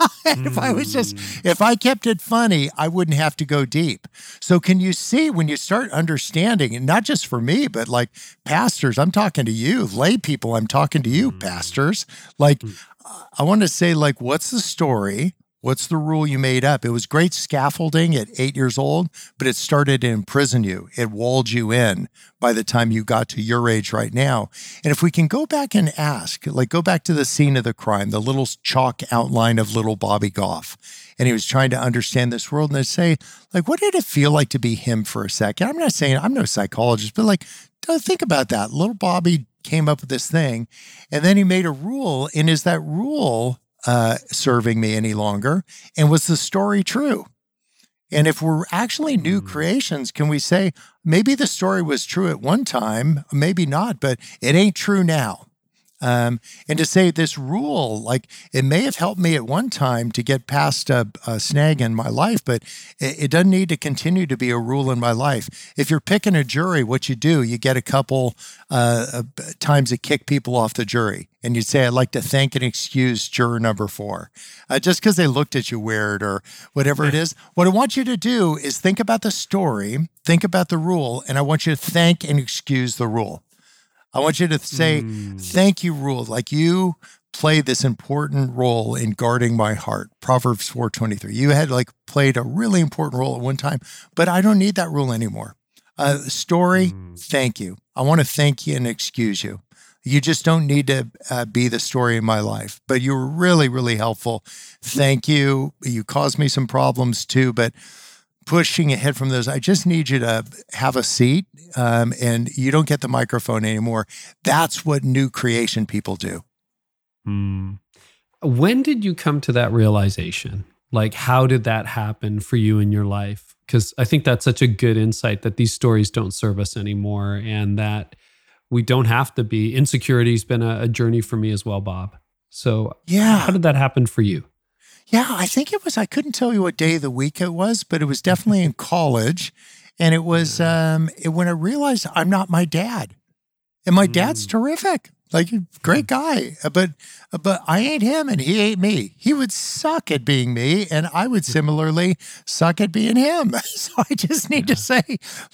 if I was just, mm. if I kept it funny, I wouldn't have to go deep. So, can you see when you start understanding, and not just for me, but like pastors, I'm talking to you, lay people, I'm talking to you, mm. pastors. Like, mm. I want to say, like, what's the story? What's the rule you made up? It was great scaffolding at eight years old, but it started to imprison you. It walled you in by the time you got to your age right now. And if we can go back and ask, like go back to the scene of the crime, the little chalk outline of little Bobby Goff, and he was trying to understand this world and say, like, what did it feel like to be him for a second? I'm not saying I'm no psychologist, but like, think about that. Little Bobby came up with this thing, and then he made a rule. And is that rule uh, serving me any longer? And was the story true? And if we're actually new mm. creations, can we say maybe the story was true at one time, maybe not, but it ain't true now? Um, and to say this rule, like it may have helped me at one time to get past a, a snag in my life, but it, it, doesn't need to continue to be a rule in my life. If you're picking a jury, what you do, you get a couple uh, uh times to kick people off the jury. And you'd say, I'd like to thank and excuse juror number four, uh, just because they looked at you weird or whatever it is. What I want you to do is think about the story, think about the rule, and I want you to thank and excuse the rule. I want you to say, mm. thank you, rule. Like you play this important role in guarding my heart. Proverbs 4.23. You had like played a really important role at one time, but I don't need that rule anymore. Uh, story, mm. thank you. I want to thank you and excuse you. You just don't need to uh, be the story in my life, but you were really, really helpful. Thank you. You caused me some problems too, but pushing ahead from those, I just need you to have a seat um, and you don't get the microphone anymore. That's what new creation people do. Mm. When did you come to that realization? Like, how did that happen for you in your life? Because I think that's such a good insight that these stories don't serve us anymore and that we don't have to be. Insecurity's been a, a journey for me as well, Bob. So, Yeah. how did that happen for you? Yeah, I think it was, I couldn't tell you what day of the week it was, but it was definitely in college. And it was um, it, when I realized I'm not my dad. And my dad's terrific, like great guy. uh, But but I ain't him and he ain't me. He would suck at being me, and I would similarly suck at being him. So I just need to say,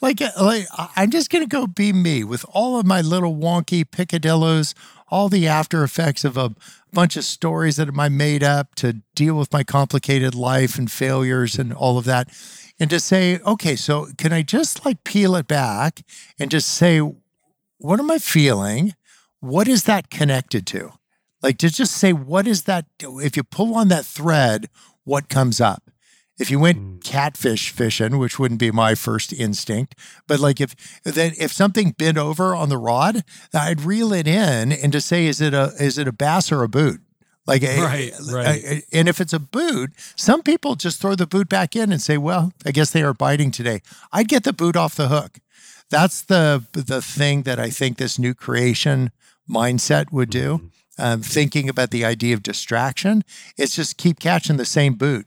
like, uh, like I'm just gonna go be me with all of my little wonky picadillos, all the after effects of a bunch of stories that I made up to deal with my complicated life and failures and all of that. And to say, okay, so can I just like peel it back and just say, what am I feeling? What is that connected to? Like to just say, what is that? If you pull on that thread, what comes up? If you went hmm. catfish fishing, which wouldn't be my first instinct, but like if then if something bent over on the rod, I'd reel it in and to say, is it a is it a bass or a boot? Like, a- Right, eh, right. a- and if it's a boot, some people just throw the boot back in and say, well, I guess they are biting today. I'd get the boot off the hook. That's the the thing that I think this new creation mindset would do. Um, thinking about the idea of distraction, it's just keep catching the same boot.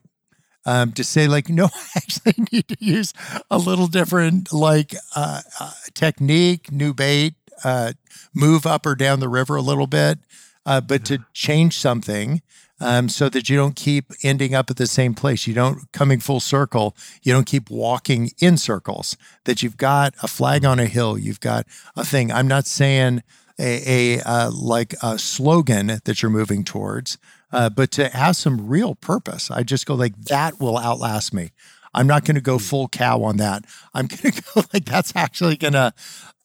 Um, to say like, no, I actually need to use a little different like uh, uh, technique, new bait, uh, move up or down the river a little bit, uh, but to change something um, so that you don't keep ending up at the same place. You don't coming full circle. You don't keep walking in circles. That you've got a flag on a hill. You've got a thing. I'm not saying a, a uh, like a slogan that you're moving towards, uh, but to have some real purpose. I just go like that will outlast me. I'm not going to go full cow on that. I'm going to go like that's actually going to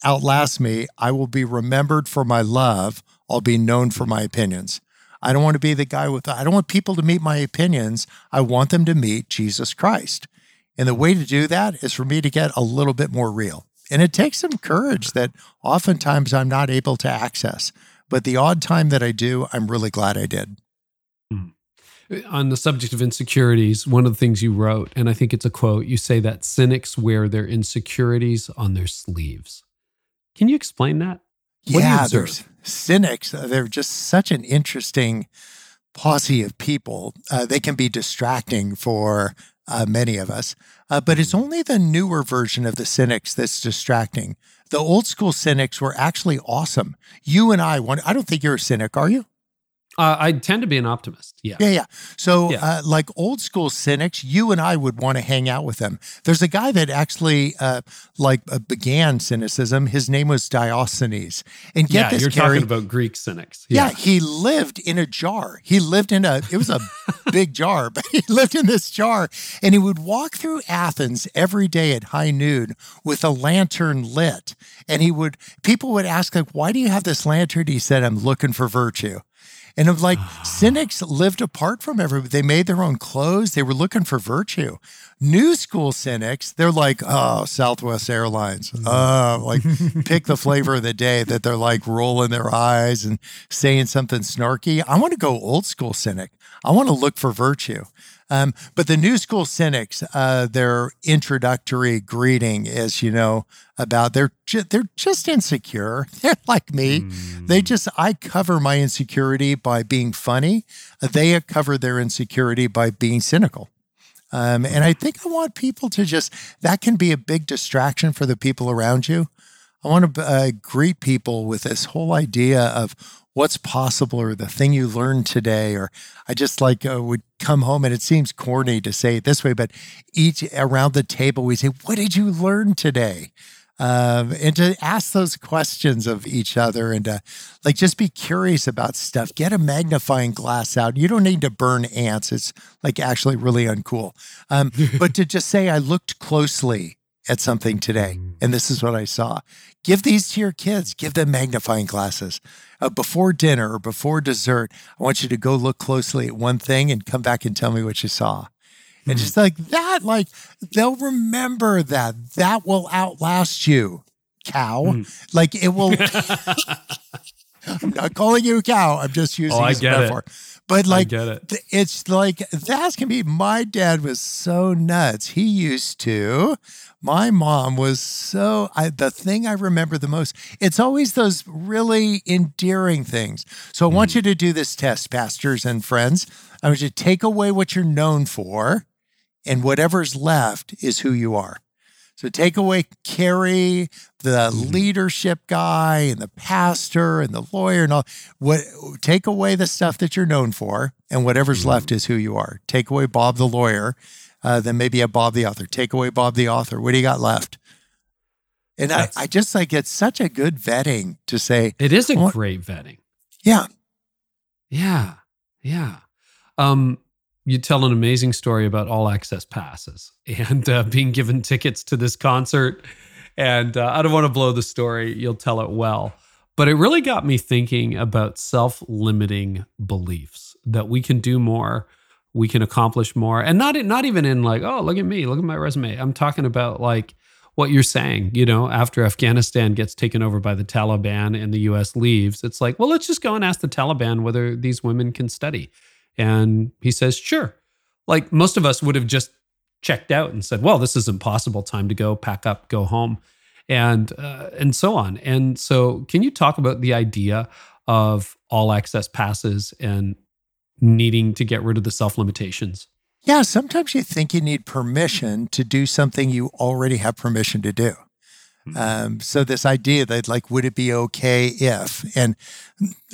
outlast me. I will be remembered for my love. I'll be known for my opinions. I don't want to be the guy with, I don't want people to meet my opinions. I want them to meet Jesus Christ. And the way to do that is for me to get a little bit more real. And it takes some courage that oftentimes I'm not able to access. But the odd time that I do, I'm really glad I did. On the subject of insecurities, one of the things you wrote, and I think it's a quote, you say that cynics wear their insecurities on their sleeves. Can you explain that? What yeah, there's cynics. uh, They're just such an interesting posse of people. Uh, they can be distracting for uh, many of us, uh, but it's only the newer version of the cynics that's distracting. The old school cynics were actually awesome. You and I, want, I don't think you're a cynic, are you? Uh, I tend to be an optimist. Yeah. Yeah, yeah. So, Yeah. Uh, like old school cynics, you and I would want to hang out with them. There's a guy that actually, uh, like, uh, began cynicism. His name was Diogenes. And get Yeah, this, you're Carey, talking about Greek cynics. yeah. he lived in a jar. He lived in a, it was a big jar, but he lived in this jar and he would walk through Athens every day at high noon with a lantern lit. And he would, people would ask, like, why do you have this lantern? He said, I'm looking for virtue. And of like cynics lived apart from everybody. They made their own clothes. They were looking for virtue. New school cynics, they're like, oh, Southwest Airlines. Mm-hmm. Oh, like pick the flavor of the day that they're like rolling their eyes and saying something snarky. I want to go old school cynic. I want to look for virtue. Um, but the new school cynics, uh, their introductory greeting is, you know, about they're ju- they're just insecure. They're like me. They just I cover my insecurity by being funny. They cover their insecurity by being cynical. Um, and I think I want people to just that can be a big distraction for the people around you. I want to uh, greet people with this whole idea of what's possible or the thing you learned today. Or I just like uh, would come home and it seems corny to say it this way, but each around the table we say, "What did you learn today?" Um, and to ask those questions of each other and to like just be curious about stuff. Get a magnifying glass out. You don't need to burn ants. It's like actually really uncool. Um, but to just say, I looked closely at something today and this is what I saw. Give these to your kids. Give them magnifying glasses. Uh, before dinner or before dessert, I want you to go look closely at one thing and come back and tell me what you saw. And just like that, like they'll remember that. That will outlast you, cow. Like it will. I'm not calling you a cow. I'm just using Oh, I get it. metaphor. But like, get it. it's like that's gonna be. My dad was so nuts. He used to. My mom was so. I, the thing I remember the most. It's always those really endearing things. So I want mm. you to do this test, pastors and friends. I want you to take away what you're known for, and whatever's left is who you are. So take away Carey, the mm. leadership guy, and the pastor, and the lawyer, and all. What take away the stuff that you're known for, and whatever's mm. left is who you are. Take away Bob the lawyer, uh, then maybe a Bob the author. Take away Bob the author. What do you got left? And I, I just like it's such a good vetting to say, It is a What- great vetting. yeah, Yeah. Yeah. Um, you tell an amazing story about all access passes and uh, being given tickets to this concert. And uh, I don't want to blow the story. You'll tell it well. But it really got me thinking about self limiting beliefs that we can do more, we can accomplish more. And not, not even in like, oh, look at me, look at my resume. I'm talking about like what you're saying, you know, after Afghanistan gets taken over by the Taliban and the US leaves, it's like, well, let's just go and ask the Taliban whether these women can study. And he says, sure. Like most of us would have just checked out and said, well, this is impossible. Time to go, pack up, go home, and uh, and so on. And so, can you talk about the idea of all access passes and needing to get rid of the self limitations? yeah. Sometimes you think you need permission to do something you already have permission to do. Um, so this idea that like, would it be okay if? And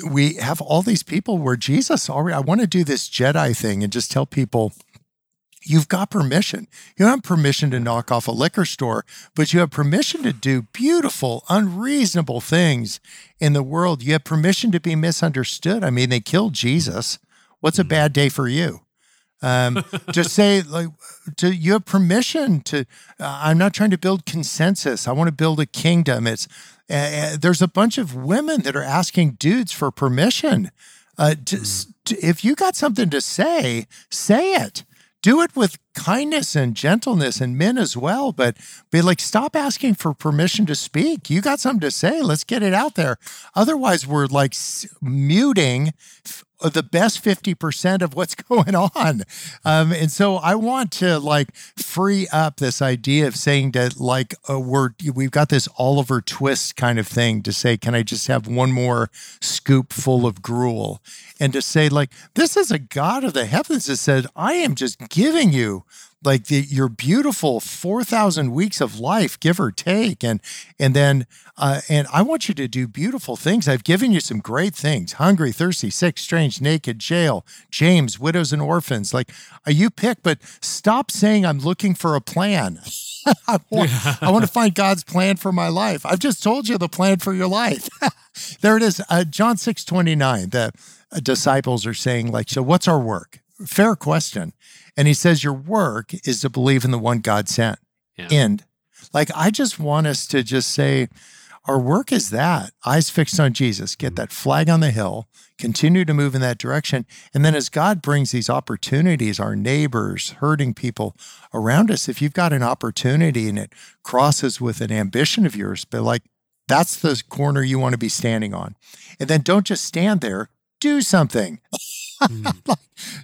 we have all these people where Jesus already. I want to do this Jedi thing and just tell people. You've got permission. You don't have permission to knock off a liquor store, but you have permission to do beautiful, unreasonable things in the world. You have permission to be misunderstood. I mean, they killed Jesus. What's a bad day for you? um, to say like to you have permission to uh, i'm not trying to build consensus. I want to build a kingdom. It's uh, there's a bunch of women that are asking dudes for permission. Uh, to, to, if you got something to say say it. Do it with kindness and gentleness and men as well but be like stop asking for permission to speak. You got something to say. Let's get it out there. Otherwise we're like muting f- the best 50% of what's going on. Um, and so i want to like free up this idea of saying that like uh, we're we've got this oliver twist kind of thing to say can i just have one more scoop full of gruel? And to say like this is a god of the heavens that said i am just giving you like the, your beautiful 4000 weeks of life give or take and and then uh, and i want you to do beautiful things i've given you some great things hungry thirsty sick strange naked jail james widows and orphans like uh, you pick but stop saying i'm looking for a plan I want, I want to find God's plan for my life. I've just told you the plan for your life. there it is. Uh, John 6 29. The uh, disciples are saying, like, so what's our work? Fair question. And he says, Your work is to believe in the one God sent. Yeah. End. Like, I just want us to just say, our work is that eyes fixed on Jesus, get mm-hmm. that flag on the hill, continue to move in that direction. And then as God brings these opportunities, our neighbors, hurting people around us, if you've got an opportunity and it crosses with an ambition of yours, but like that's the corner you want to be standing on. And then don't just stand there, do something. like,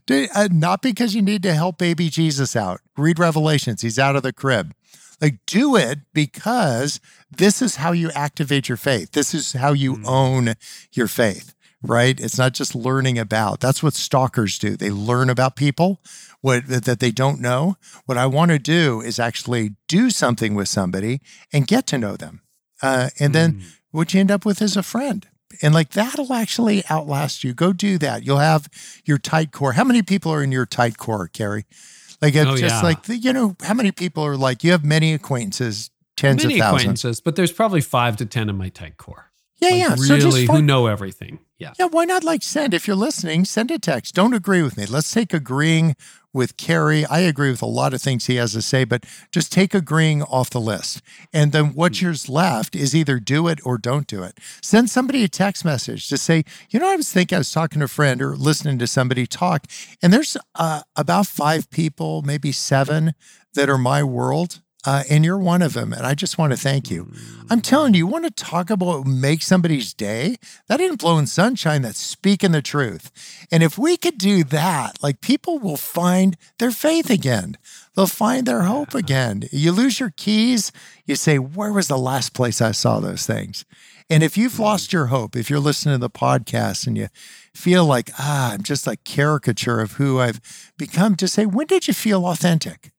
do- uh, not because you need to help baby Jesus out. Read Revelations, he's out of the crib. Like, do it because this is how you activate your faith. This is how you own your faith, right? It's not just learning about. That's what stalkers do. They learn about people what that they don't know. What I want to do is actually do something with somebody and get to know them. Uh, and then what you end up with is a friend. And like that'll actually outlast you. Go do that. You'll have your tight core. How many people are in your tight core, Carey? Like it's Oh, just yeah. like the, you know, how many people are like you have many acquaintances, tens Many of thousands. acquaintances, but there's probably five to ten in my tight core. Yeah, Like, yeah. so Really, just who know everything. Yeah. yeah, why not like send if you're listening, send a text. Don't agree with me. Let's take agreeing with Carey. I agree with a lot of things he has to say, but just take agreeing off the list. And then what's yours left is either do it or don't do it. Send somebody a text message to say, you know, I was thinking I was talking to a friend or listening to somebody talk, and there's uh, about five people, maybe seven, that are my world. Uh, and you're one of them. And I just want to thank you. I'm telling you, you want to talk about make somebody's day? That ain't blowing sunshine. That's speaking the truth. And if we could do that, like people will find their faith again. They'll find their hope again. You lose your keys, you say, Where was the last place I saw those things? And if you've lost your hope, if you're listening to the podcast and you feel like, ah, I'm just like caricature of who I've become, to say, when did you feel authentic?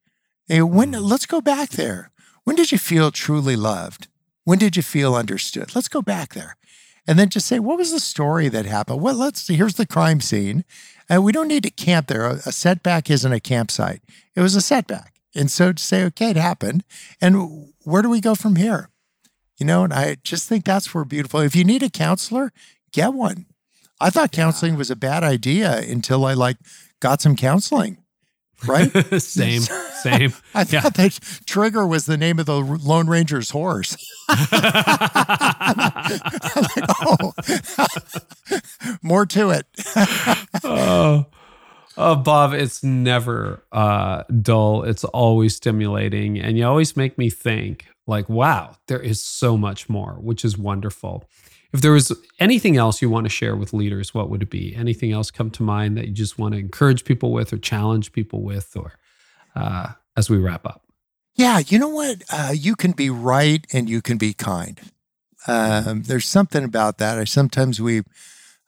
Hey, when let's go back there. When did you feel truly loved? When did you feel understood? Let's go back there. And then just say, what was the story that happened? Well, let's see, here's the crime scene. And we don't need to camp there. A, a setback isn't a campsite. It was a setback. And so to say, okay, it happened. And where do we go from here? You know, and I just think that's where beautiful. If you need a counselor, get one. I thought counseling was a bad idea until I like got some counseling. Right? same, same. I thought Yeah. that Trigger was the name of the Lone Ranger's horse. Like, oh, more to it. oh, oh, Bob, it's never uh, dull. It's always stimulating. And you always make me think, like, wow, there is so much more, which is wonderful. If there was anything else you want to share with leaders, what would it be? Anything else come to mind that you just want to encourage people with or challenge people with, or uh, as we wrap up? Yeah, you know what? Uh, you can be right and you can be kind. Um, there's something about that. I sometimes we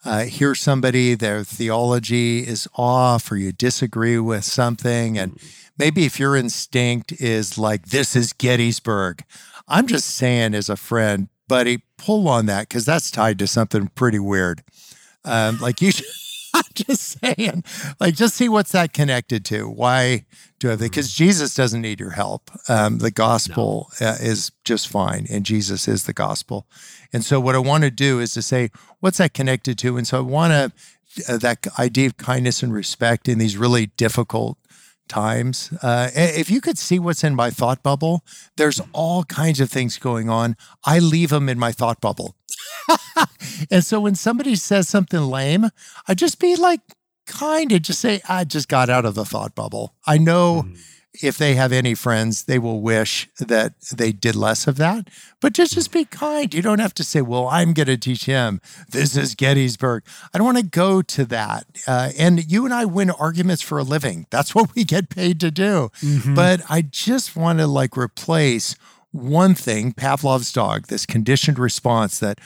uh, hear somebody their theology is off, or you disagree with something, and maybe if your instinct is like this is Gettysburg, I'm just saying as a friend, buddy, pull on that because that's tied to something pretty weird. Um, like you. Should, I'm just saying, like, just see what's that connected to. Why do I? Think because Jesus doesn't need your help. Um, the gospel uh, is just fine, and Jesus is the gospel. And so, what I want to do is to say, what's that connected to? And so, I want to uh, that idea of kindness and respect in these really difficult times. Uh, if you could see what's in my thought bubble, there's all kinds of things going on. I leave them in my thought bubble. and so when somebody says something lame, I just be like kind of just say, I just got out of the thought bubble. I know if they have any friends, they will wish that they did less of that. But just just be kind. You don't have to say, "Well, I'm going to teach him. This is Gettysburg." I don't want to go to that. Uh, and you and I win arguments for a living. That's what we get paid to do. But I just want to like replace one thing, Pavlov's dog, this conditioned response that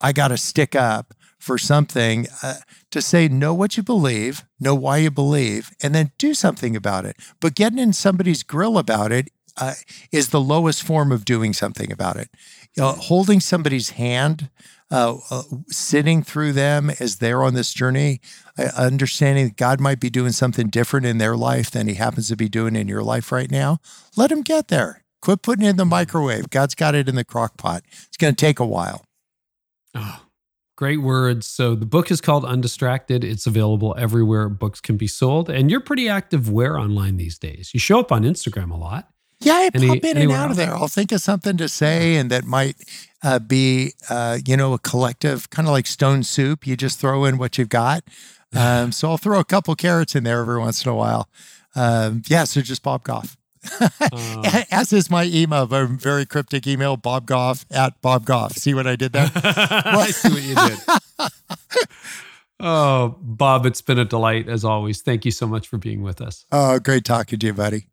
I got to stick up for something uh, to say, know what you believe, know why you believe, and then do something about it. But getting in somebody's grill about it uh, is the lowest form of doing something about it. Holding somebody's hand, uh, uh, sitting through them as they're on this journey, uh, understanding that God might be doing something different in their life than He happens to be doing in your life right now. Let Him get there. Quit putting it in the microwave. God's got it in the crock pot. It's going to take a while. Oh, great words. So the book is called Undistracted. It's available everywhere books can be sold. And you're pretty active where online these days? You show up on Instagram a lot. Yeah, I Any- pop in and out of there. I'll think of something to say, and that might uh, be, uh, you know, a collective kind of like stone soup. You just throw in what you've got. Um, so I'll throw a couple carrots in there every once in a while. Um, yeah, so just Bob Goff. Uh, As is my email, a very cryptic email, Bob Goff at Bob Goff. See what I did there? I see what you did. oh, Bob, it's been a delight as always. Thank you so much for being with us. oh, great talking to you, buddy.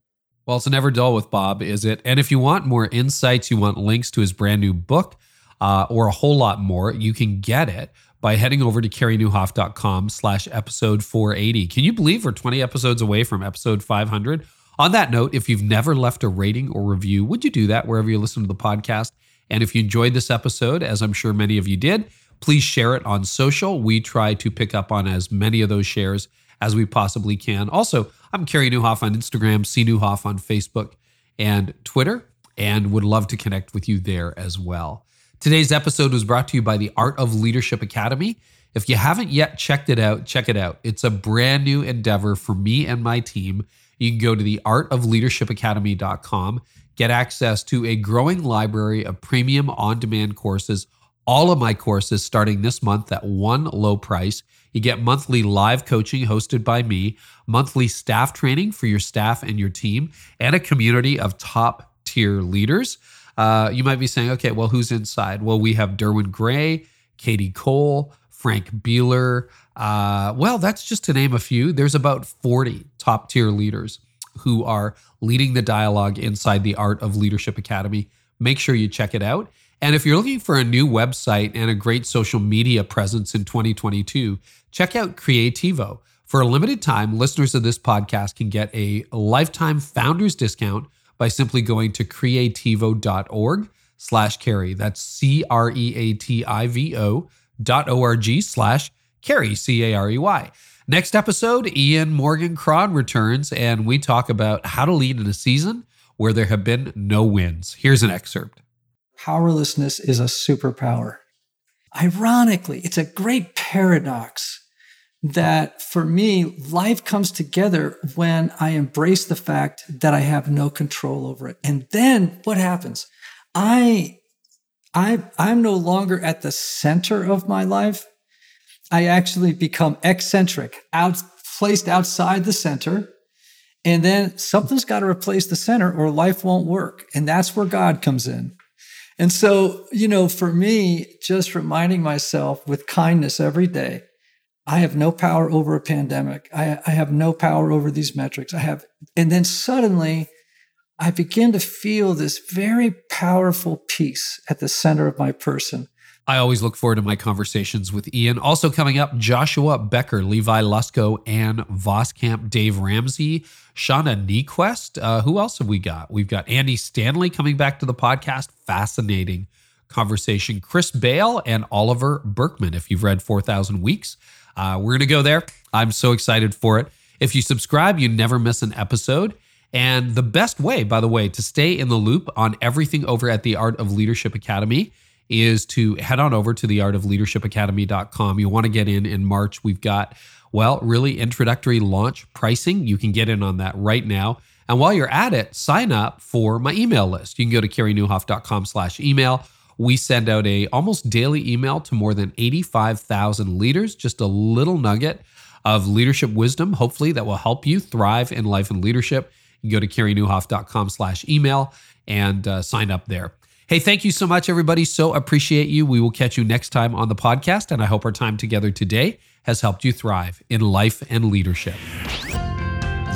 Well, it's never dull with Bob, is it? And if you want more insights, you want links to his brand new book, uh, or a whole lot more, you can get it by heading over to careynieuwhof.com slash episode 480. Can you believe we're 20 episodes away from episode 500? On that note, if you've never left a rating or review, would you do that wherever you listen to the podcast? And if you enjoyed this episode, as I'm sure many of you did, please share it on social. We try to pick up on as many of those shares as we possibly can. Also, I'm Carey Nieuwhof on Instagram, C Nieuwhof on Facebook and Twitter, and would love to connect with you there as well. Today's episode was brought to you by the Art of Leadership Academy. If you haven't yet checked it out, check it out. It's a brand new endeavor for me and my team. You can go to the artofleadershipacademy.com, get access to a growing library of premium on demand courses, all of my courses starting this month at one low price. You get monthly live coaching hosted by me, monthly staff training for your staff and your team, and a community of top tier leaders. Uh, you might be saying, okay, well, who's inside? Well, we have Derwin Gray, Katie Cole, Frank Beeler. Uh, well, that's just to name a few. There's about 40 top tier leaders who are leading the dialogue inside the Art of Leadership Academy. Make sure you check it out. And if you're looking for a new website and a great social media presence in 2022, check out Creativo. For a limited time, listeners of this podcast can get a lifetime founders discount by simply going to creativo.org slash carry. That's C-R-E-A-T-I-V-O O-R-G slash carey, C-A-R-E-Y. Next episode, Ian Morgan Cron returns and we talk about how to lead in a season where there have been no wins. Here's an excerpt. Powerlessness is a superpower. Ironically, it's a great paradox that for me, life comes together when I embrace the fact that I have no control over it. And then what happens? I, I, I'm no longer at the center of my life. I actually become eccentric, out, placed outside the center. And then something's got to replace the center or life won't work. And that's where God comes in. And so, you know, for me, just reminding myself with kindness every day, I have no power over a pandemic. I, I have no power over these metrics. I have, and then suddenly I begin to feel this very powerful peace at the center of my person. I always look forward to my conversations with Ian. Also coming up, Joshua Becker, Levi Lusko, Ann Voskamp, Dave Ramsey, Shauna Niequist. Uh, who else have we got? We've got Andy Stanley coming back to the podcast. Fascinating conversation. Chris Bale and Oliver Burkeman. if you've read 4,000 Weeks. Uh, we're going to go there. I'm so excited for it. If you subscribe, you never miss an episode. And the best way, by the way, to stay in the loop on everything over at the Art of Leadership Academy is to head on over to the artofleadershipacademy.com. You want to get in in March. We've got, well, really introductory launch pricing. You can get in on that right now. And while you're at it, sign up for my email list. You can go to careynieuwhof.com slash email. We send out a almost daily email to more than 85,000 leaders, just a little nugget of leadership wisdom, hopefully that will help you thrive in life and leadership. Go to careynieuwhof.com slash email and uh, sign up there. Hey, thank you so much, everybody. So appreciate you. We will catch you next time on the podcast. And I hope our time together today has helped you thrive in life and leadership.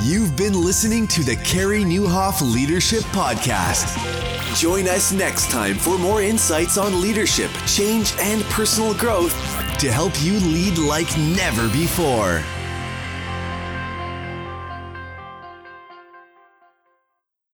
You've been listening to the Carey Nieuwhof Leadership Podcast. Join us next time for more insights on leadership, change, and personal growth to help you lead like never before.